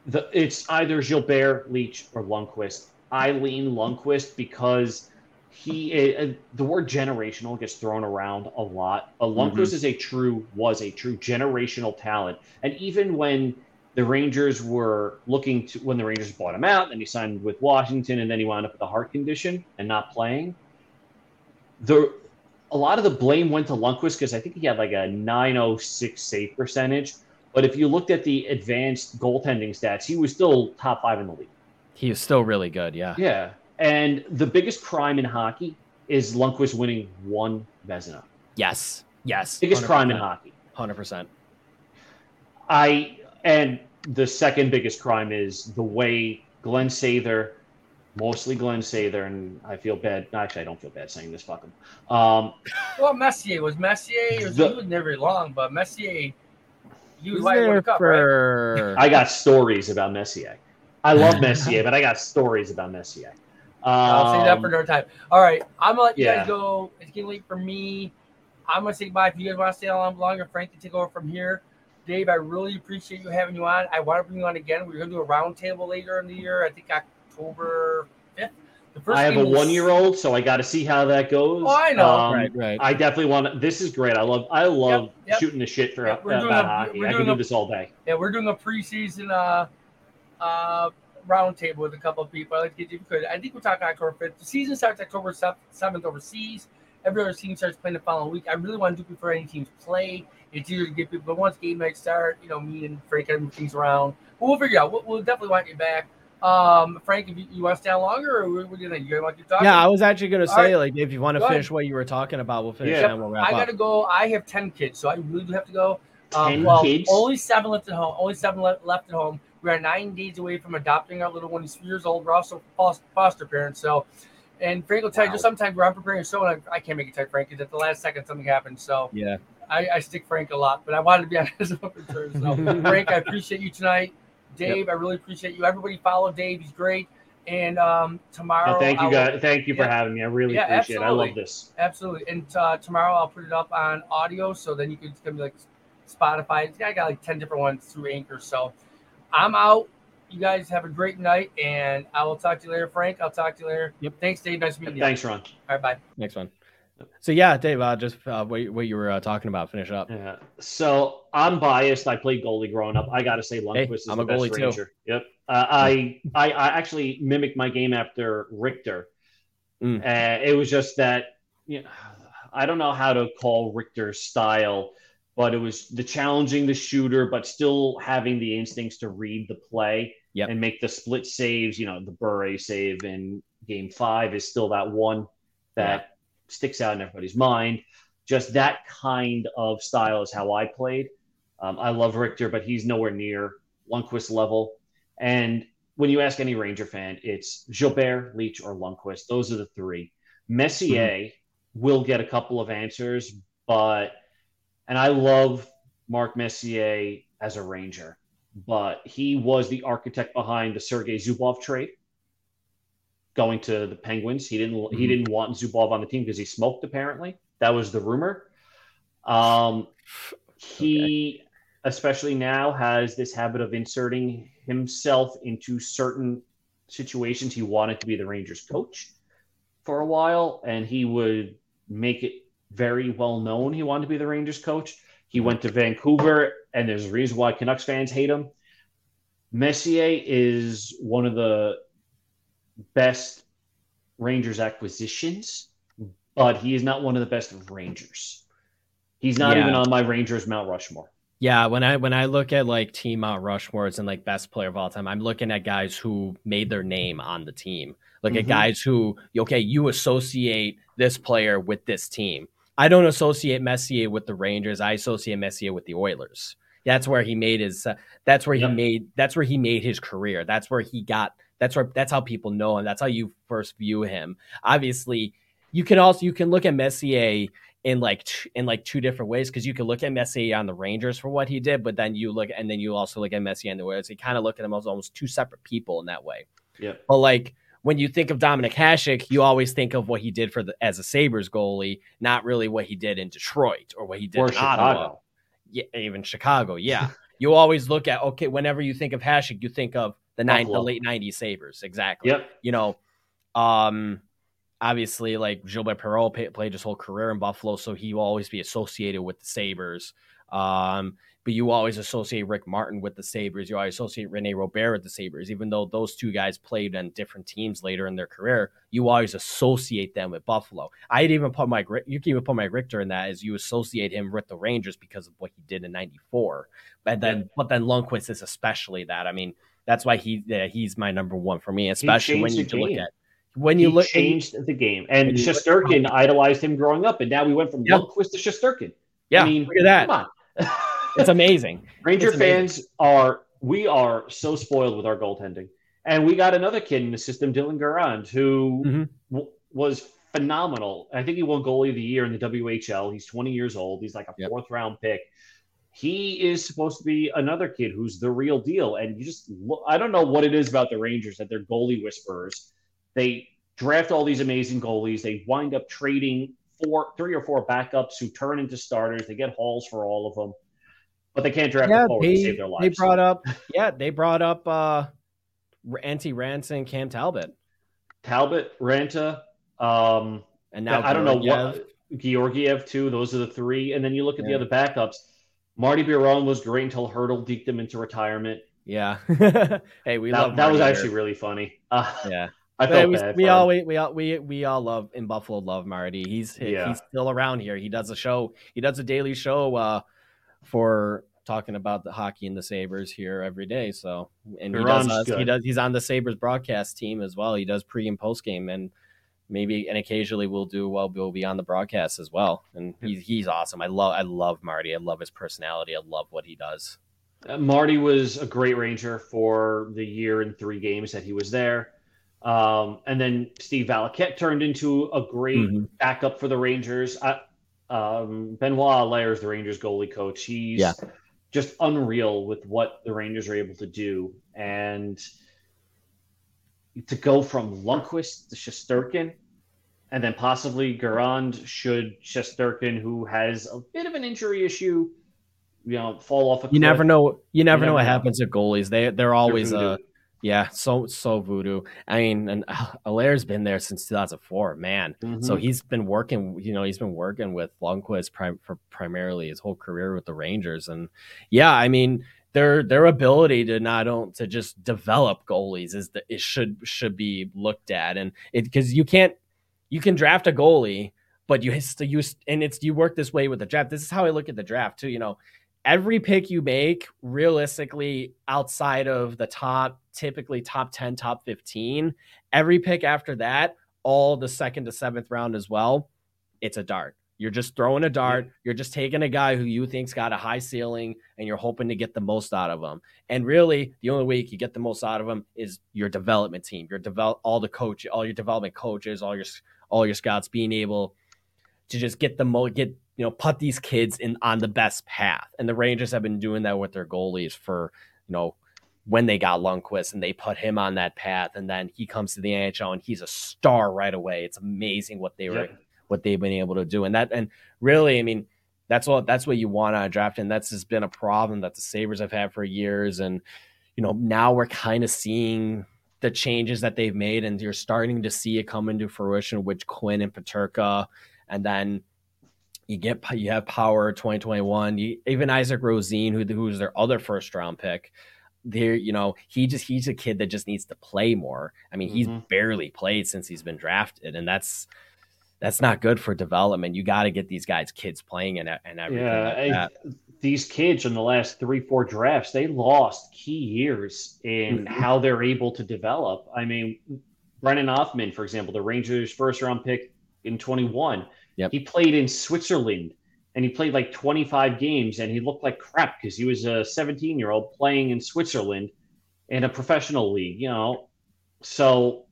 the, it's either Gilbert, Leetch, or Lundqvist. I lean Lundqvist because he uh, the word generational gets thrown around a lot. Lundqvist mm-hmm. is a true was a true generational talent, and even when the Rangers were looking to when the Rangers bought him out, and he signed with Washington, and then he wound up with a heart condition and not playing. The a lot of the blame went to Lundqvist because I think he had like a 906 save percentage. But if you looked at the advanced goaltending stats, he was still top five in the league. He is still really good, yeah. Yeah. And the biggest crime in hockey is Lundqvist winning one Vezina. Yes. Yes. Biggest 100%. crime in hockey. Hundred percent. I and the second biggest crime is the way Glenn Sather, mostly Glenn Sather, and I feel bad. Actually, I don't feel bad saying this. Fuck him. Um, well, Messier was Messier. Was, the, he was never long, but Messier. He was, was there Cup, for... right? I got stories about Messier. I love Messier, but I got stories about Messier. Um, I'll say that for another time. All right, I'm gonna let you yeah. guys go. It's getting late for me. I'm gonna say bye. If you guys want to stay on longer, Frank can take over from here. Dave, I really appreciate you having you on. I want to bring you on again. We're gonna do a roundtable later in the year. I think October fifth. I have a one-year-old, so I got to see how that goes. Oh, I know. Um, right, right. I definitely want. To, this is great. I love. I love yep, yep. shooting the shit for yep, about a, hockey. I can do this all day. Yeah, we're doing a preseason uh, uh, roundtable with a couple of people. I like to get you because I think we're talking October fifth. The season starts October seventh overseas. Every other team starts playing the following week. I really want to do before any teams play. It's easier to get people, but once game night start, you know, me and Frank have of things around. But we'll figure out. We'll, we'll definitely want you back. Um, Frank, if you, you want to stay on longer, or what do you think? You want to talk? Yeah, I was actually going to say, right. like, if you want to finish what you were talking about, we'll finish. Yeah, we'll wrap I got to go. I have ten kids, so I really do have to go. Um, ten well, kids. Only seven left at home. Only seven left, left at home. We are nine days away from adopting our little one. He's three years old. We're also foster parents, so and Frank will tell wow. you just sometimes where I'm preparing a show and I, I can't make it tell Frank because at the last second something happens. So yeah, I, I, stick Frank a lot, but I wanted to be on his open terms. So Frank, I appreciate you tonight. Dave, yep. I really appreciate you. Everybody follow Dave; he's great. And um, tomorrow, oh, thank you guys. Thank you yeah. for having me. I really yeah, appreciate absolutely. it. I love this. Absolutely. And uh, tomorrow I'll put it up on audio, so then you can be like Spotify. I got like ten different ones through Anchor. So I'm out. You guys have a great night, and I will talk to you later, Frank. I'll talk to you later. Yep. Thanks, Dave. Nice meeting you. Thanks, Ron. All right, bye. Next one. So yeah, Dave, uh, just uh, what, what you were uh, talking about, finish up. Yeah. So I'm biased. I played goalie growing up. I got to say, Lundqvist hey, is I'm the a goalie best too. ranger. Yep. Uh, I, I I actually mimicked my game after Richter. Mm. Uh, it was just that you know, I don't know how to call Richter's style but it was the challenging the shooter, but still having the instincts to read the play yep. and make the split saves. You know, the Bure save in game five is still that one that yeah. sticks out in everybody's mind. Just that kind of style is how I played. Um, I love Richter, but he's nowhere near Lundqvist level. And when you ask any Ranger fan, it's Gilbert, Leetch, or Lundqvist. Those are the three. Messier mm-hmm. will get a couple of answers, but – and I love Mark Messier as a Ranger, but he was the architect behind the Sergei Zubov trade going to the Penguins. He didn't mm-hmm. he didn't want Zubov on the team because he smoked apparently. That was the rumor. Um, he okay. especially now has this habit of inserting himself into certain situations. He wanted to be the Rangers coach for a while and he would make it very well known he wanted to be the Rangers coach. He went to Vancouver, and there's a reason why Canucks fans hate him. Messier is one of the best Rangers acquisitions, but he is not one of the best Rangers. He's not yeah. even on my Rangers Mount Rushmore. Yeah, when I when I look at like team Mount Rushmores and like best player of all time, I'm looking at guys who made their name on the team. Look mm-hmm. at guys who okay, you associate this player with this team. I don't associate Messier with the Rangers. I associate Messier with the Oilers. That's where he made his. Uh, that's where he made. That's where he made his career. That's where he got. That's where. That's how people know him. That's how you first view him. Obviously, you can also you can look at Messier in like t- in like two different ways because you can look at Messier on the Rangers for what he did, but then you look and then you also look at Messier in the Oilers. You kind of look at them as almost two separate people in that way. Yeah. But like when you think of Dominik Hasek, you always think of what he did for the as a Sabres goalie, not really what he did in Detroit or what he did or in Chicago. Ottawa. Yeah, even Chicago. Yeah. you always look at okay, whenever you think of Hasek, you think of the nine the late 90s Sabres. Exactly. Yep. You know, um obviously like Gilbert Perreault played his whole career in Buffalo, so he will always be associated with the Sabres. Um, but you always associate Rick Martin with the Sabres. You always associate Rene Robert with the Sabres, even though those two guys played on different teams later in their career. You always associate them with Buffalo. I'd even put my you can even put my Richter in that as you associate him with the Rangers because of what he did in '94. But then, yeah. but then Lundqvist is especially that. I mean, that's why he he's my number one for me, especially when you look at when you he look changed the game, and Shesterkin idolized him growing up, and now we went from yeah. Lundqvist to Shesterkin. Yeah, I mean, look at that. Come on. it's amazing. Ranger it's amazing. fans are we are so spoiled with our goaltending, and we got another kid in the system, Dylan Garand, who mm-hmm. w- was phenomenal. I think he won goalie of the year in the WHL. He's 20 years old. He's like a yep. fourth round pick. He is supposed to be another kid who's the real deal. And you just, look, I don't know what it is about the Rangers that they're goalie whisperers. They draft all these amazing goalies. They wind up trading four, three or four backups who turn into starters. They get hauls for all of them, but they can't draft yeah, forward they, to save their lives. They brought up, yeah, they brought up uh, Antti Raanta and Cam Talbot. Talbot, Raanta, um, and now I don't know what Georgiev too. Those are the three, and then you look at yeah. the other backups. Marty Biron was great until Hertl deked him into retirement. Yeah. hey, we that, love that was here. actually really funny. Uh, yeah. I felt we, bad we all we, we all we we all love in Buffalo love Marty. He's yeah. he's still around here. He does a show. He does a daily show uh, for talking about the hockey and the Sabres here every day. So and he does uh, he does he's on the Sabres broadcast team as well. He does pre and post game and maybe and occasionally we'll do well we'll be on the broadcast as well and he's he's awesome i love i love marty i love his personality i love what he does uh, marty was a great ranger for the year and three games that he was there um, and then steve valiquette turned into a great mm-hmm. backup for the rangers I, um, benoit allaire is the rangers goalie coach he's yeah. just unreal with what the rangers are able to do and to go from Lundqvist to Shesterkin, and then possibly Garand should Shesterkin, who has a bit of an injury issue, you know, fall off a You never know. You never, you know what know. happens to goalies. They they're always they're uh yeah, so so voodoo. I mean, and uh, Allaire's been there since 2004, man. Mm-hmm. So he's been working, you know, he's been working with Lundqvist prim- for primarily his whole career with the Rangers, and yeah, I mean, their their ability to not only to just develop goalies is that it should should be looked at and it because you can't you can draft a goalie but you use and it's you work this way with the draft this is how i look at the draft too you know every pick you make realistically outside of the top typically top 10 top 15 every pick after that all the second to seventh round as well it's a dart you're just throwing a dart. You're just taking a guy who you think's got a high ceiling, and you're hoping to get the most out of him. And really, the only way you can get the most out of him is your development team. Your develop all the coach, all your development coaches, all your all your scouts being able to just get the mo get you know put these kids in on the best path. And the Rangers have been doing that with their goalies for you know when they got Lundqvist and they put him on that path, and then he comes to the NHL and he's a star right away. It's amazing what they were what they've been able to do. And that and really, I mean, that's what that's what you want on a draft, and that's just been a problem that the Sabres have had for years. And you know, now we're kind of seeing the changes that they've made, and you're starting to see it come into fruition with Quinn and Peterka, and then you get you have Power 2021, you, even Isaac Rosén, who who's their other first round pick. There, you know, he just he's a kid that just needs to play more. I mean, mm-hmm. he's barely played since he's been drafted, and that's that's not good for development. You got to get these guys, kids playing and, and everything. Yeah, like these kids in the last three, four drafts, they lost key years in mm-hmm. how they're able to develop. I mean, Brennan Othmann, for example, the Rangers' first round pick in 21, yep. he played in Switzerland and he played like 25 games and he looked like crap because he was a 17 year old playing in Switzerland in a professional league, you know. So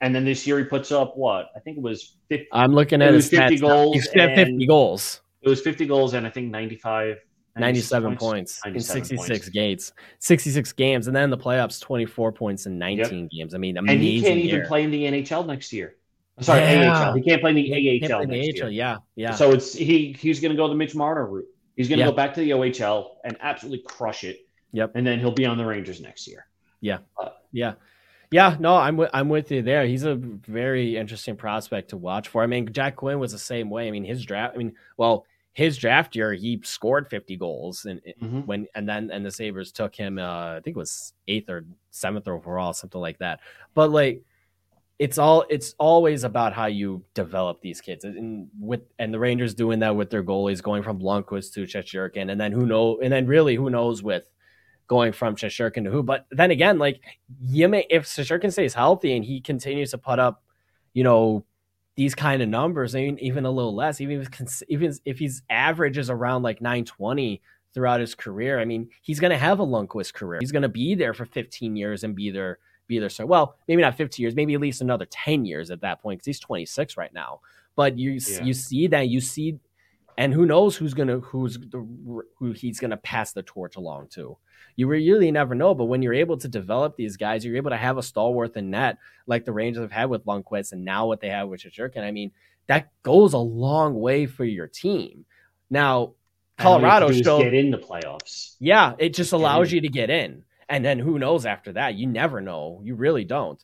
and then this year he puts up what? I think it was 50. I'm looking at his 50 goals. He's got 50 goals. It was 50 goals and I think 95 97 points, points in 66 points. games, 66 games, and then the playoffs 24 points in 19 yep. games. I mean, amazing. And he can't year. even play in the NHL next year. I'm sorry, yeah. AHL. He can't play in the he AHL. In the AHL, yeah, yeah. So it's he he's going to go the Mitch Marner route. He's going to go back to the OHL and absolutely crush it. Yep. And then he'll be on the Rangers next year. Yeah. Uh, yeah. Yeah, no, I'm with I'm with you there. He's a very interesting prospect to watch for. I mean, Jack Quinn was the same way. I mean, his draft. I mean, well, his draft year, he scored 50 goals, and mm-hmm. when and then and the Sabres took him. Uh, I think it was eighth or seventh overall, something like that. But like, it's all it's always about how you develop these kids, and with and the Rangers doing that with their goalies, going from Lundqvist to Shesterkin, and then who know, and then really who knows with going from Shesterkin to who. But then again, like you may if Shesterkin stays healthy and he continues to put up you know, these kind of numbers, mean, even a little less, even if even if his average is around like 920 throughout his career, I mean, he's going to have a Lundqvist career. He's going to be there for 15 years and be there, be there. So, well, maybe not 50 years, maybe at least another 10 years at that point because he's 26 right now. But you yeah. you see that you see, and who knows who's gonna who's the, who he's gonna pass the torch along to you really never know. But when you're able to develop these guys, you're able to have a stalwart in net like the Rangers have had with Lundqvist and now what they have with Shesterkin. I mean, that goes a long way for your team. Now, Colorado showed get in the playoffs. Yeah, it just allows you to get in, and then who knows after that? You never know. You really don't.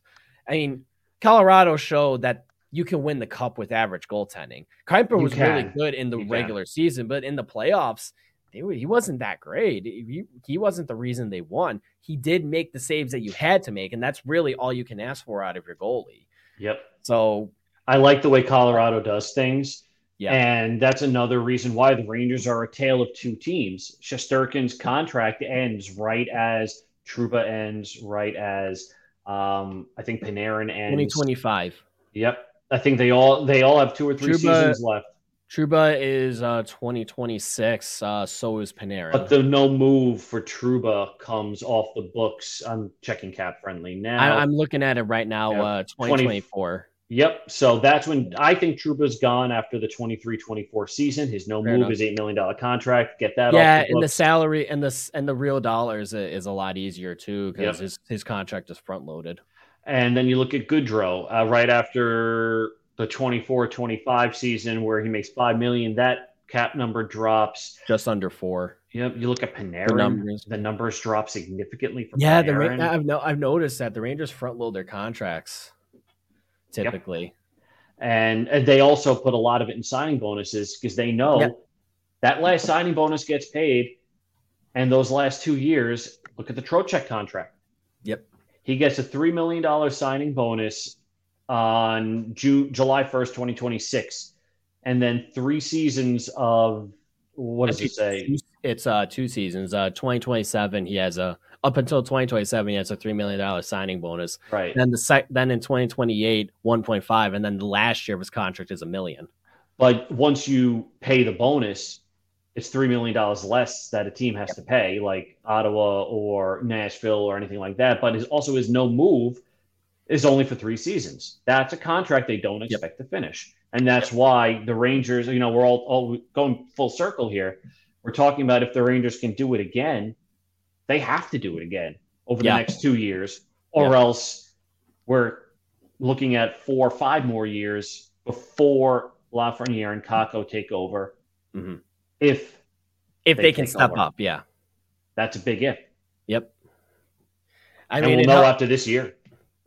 I mean, Colorado showed that you can win the cup with average goaltending. Kuemper was really good in the you regular can. season, but in the playoffs, they, he wasn't that great. He, he wasn't the reason they won. He did make the saves that you had to make, and that's really all you can ask for out of your goalie. Yep. So I like the way Colorado does things. Yeah. And that's another reason why the Rangers are a tale of two teams. Shesterkin's contract ends right as Trouba ends, right as um, I think Panarin ends. 2025. Yep. I think they all they all have two or three Trouba, seasons left. Trouba is uh, 2026. Uh, so is Panarin. But the no move for Trouba comes off the books. I'm checking cap friendly now. I, am looking at it right now. Yeah, uh, 2024. 20, yep. So that's when I think Trouba's gone after the 23-24 season. His no Fair move enough. is eight million dollar contract. Get that. Yeah, the and the salary and the and the real dollars is a lot easier too because yep. his his contract is front loaded. And then you look at Goodrow uh, right after the 24-25 season where he makes five million. That cap number drops just under four. Yep. You look at Panarin, the numbers, the numbers drop significantly. yeah, Panarin. the I've no, I've noticed that the Rangers front load their contracts typically, yep. and, and, they also put a lot of it in signing bonuses because they know yep. that last signing bonus gets paid, and those last two years. Look at the Trocheck contract. Yep. He gets a three million dollar signing bonus on June, July 1st, 2026. And then three seasons of what does he say? It's uh two seasons. Uh 2027 he has a up until 2027 he has a 3 million dollar signing bonus. Right. Then the sec- then in 2028 1.5 and then the last year of his contract is a million. But once you pay the bonus, it's three million dollars less that a team has yep. to pay, like Ottawa or Nashville or anything like that. But it also is no move is only for three seasons. That's a contract they don't expect yep. to finish. And that's yep. why the Rangers, you know, we're all, all going full circle here. We're talking about if the Rangers can do it again, they have to do it again over the next two years, or else we're looking at four or five more years before Lafreniere and Kakko take over. Mm-hmm. If if they, they can step over. up, yeah, that's a big if. Yep. I and mean, we'll know helped. after this year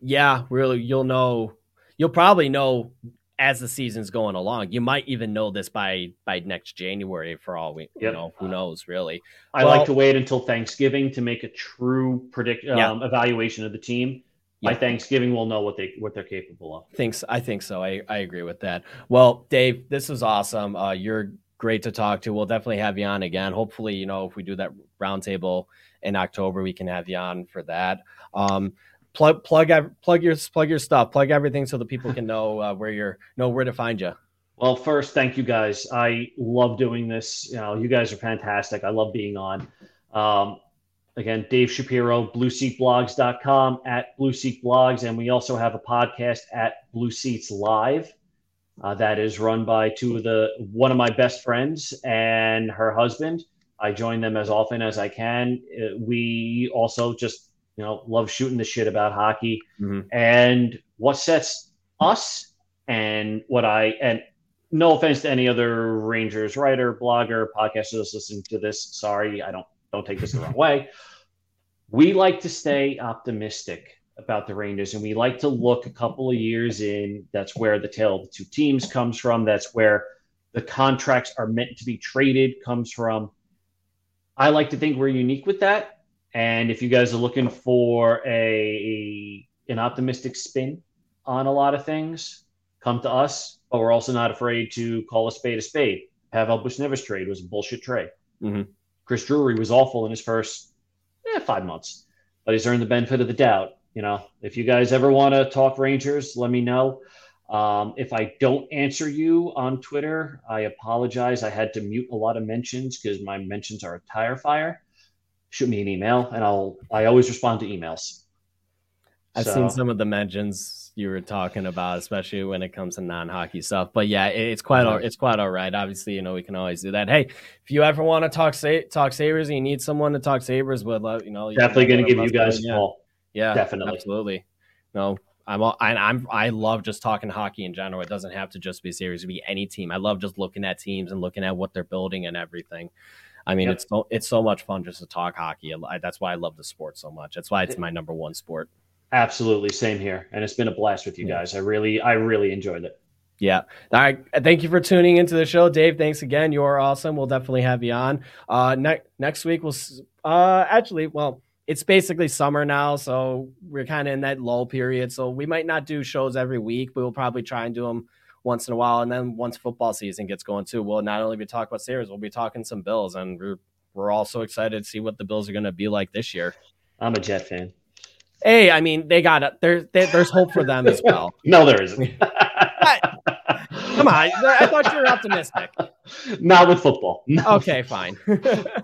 yeah, really, you'll know. You'll probably know as the season's going along. You might even know this by by next January for all we yep. you know. Who knows, really? I well, like to wait until Thanksgiving to make a true predict um, yeah. evaluation of the team. By Thanksgiving, we'll know what they what they're capable of. Thinks I think so. I, I agree with that. Well, Dave, this was awesome. Uh, you're great to talk to. We'll definitely have you on again. Hopefully, you know, if we do that roundtable in October, we can have you on for that. Um, plug plug plug your plug your stuff, plug everything so that people can know uh, where you're know where to find you. Well, first, thank you guys. I love doing this. You know, you guys are fantastic. I love being on. Um, again, Dave Shapiro, blueseatblogs.com at Blue Seat Blogs. And we also have a podcast at Blue Seats Live. Uh, that is run by two of the one of my best friends and her husband. I join them as often as I can. Uh, we also just you know, love shooting the shit about hockey. Mm-hmm. And what sets us and what I and no offense to any other Rangers writer, blogger, podcasters listening to this. Sorry, I don't don't take this the wrong way. We like to stay optimistic about the Rangers, and we like to look a couple of years in. That's where the tale of the two teams comes from. That's where the contracts are meant to be traded comes from. I like to think we're unique with that. And if you guys are looking for a an optimistic spin on a lot of things, come to us. But we're also not afraid to call a spade a spade. Pavel Buchnevich trade was a bullshit trade. Mm-hmm. Chris Drury was awful in his first eh, five months, but he's earned the benefit of the doubt. You know, if you guys ever want to talk Rangers, let me know. Um, if I don't answer you on Twitter, I apologize. I had to mute a lot of mentions because my mentions are a tire fire. Shoot me an email, and I'll. I always respond to emails. I've so. seen some of the mentions you were talking about, especially when it comes to non-hockey stuff. But yeah, it's quite all, mm-hmm. it's quite all right. Obviously, you know we can always do that. Hey, if you ever want to talk sa- talk Sabres and you need someone to talk Sabres with, you know, definitely going to give you guys a call. Yeah, definitely, absolutely. No, I'm all, I, I'm I love just talking hockey in general. It doesn't have to just be Sabres; it be any team. I love just looking at teams and looking at what they're building and everything. I mean, yep. it's so, it's so much fun just to talk hockey. I, that's why I love the sport so much. That's why it's my number one sport. Absolutely, same here, and it's been a blast with you yeah. guys. I really I really enjoyed it. Yeah. All right. Thank you for tuning into the show, Dave. Thanks again. You are awesome. We'll definitely have you on. Uh, ne- next week we'll uh actually well it's basically summer now, so we're kind of in that lull period. So we might not do shows every week, but we'll probably try and do them once in a while. And then once football season gets going too, we'll not only be talking about Sabres, we'll be talking some Bills, and we're we're also excited to see what the Bills are going to be like this year. I'm a Jet fan. Hey, I mean, they got it. There, there's hope for them as well. no, there isn't. Come on, I thought you were optimistic. Not with football. No. Okay, fine.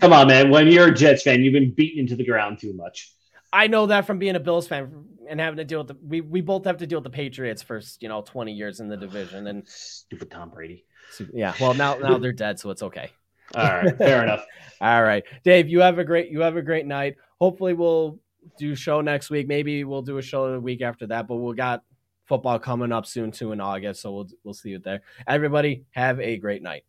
Come on, man. When you're a Jets fan, you've been beaten into the ground too much. I know that from being a Bills fan and having to deal with the we, we both have to deal with the Patriots first, you know 20 years in the division and stupid Tom Brady. Yeah, well now now they're dead, so it's okay. All right, fair enough. All right, Dave, you have a great you have a great night. Hopefully, we'll do show next week. Maybe we'll do a show the week after that. But we'll got football coming up soon too in August, so we'll we'll see you there. Everybody, have a great night.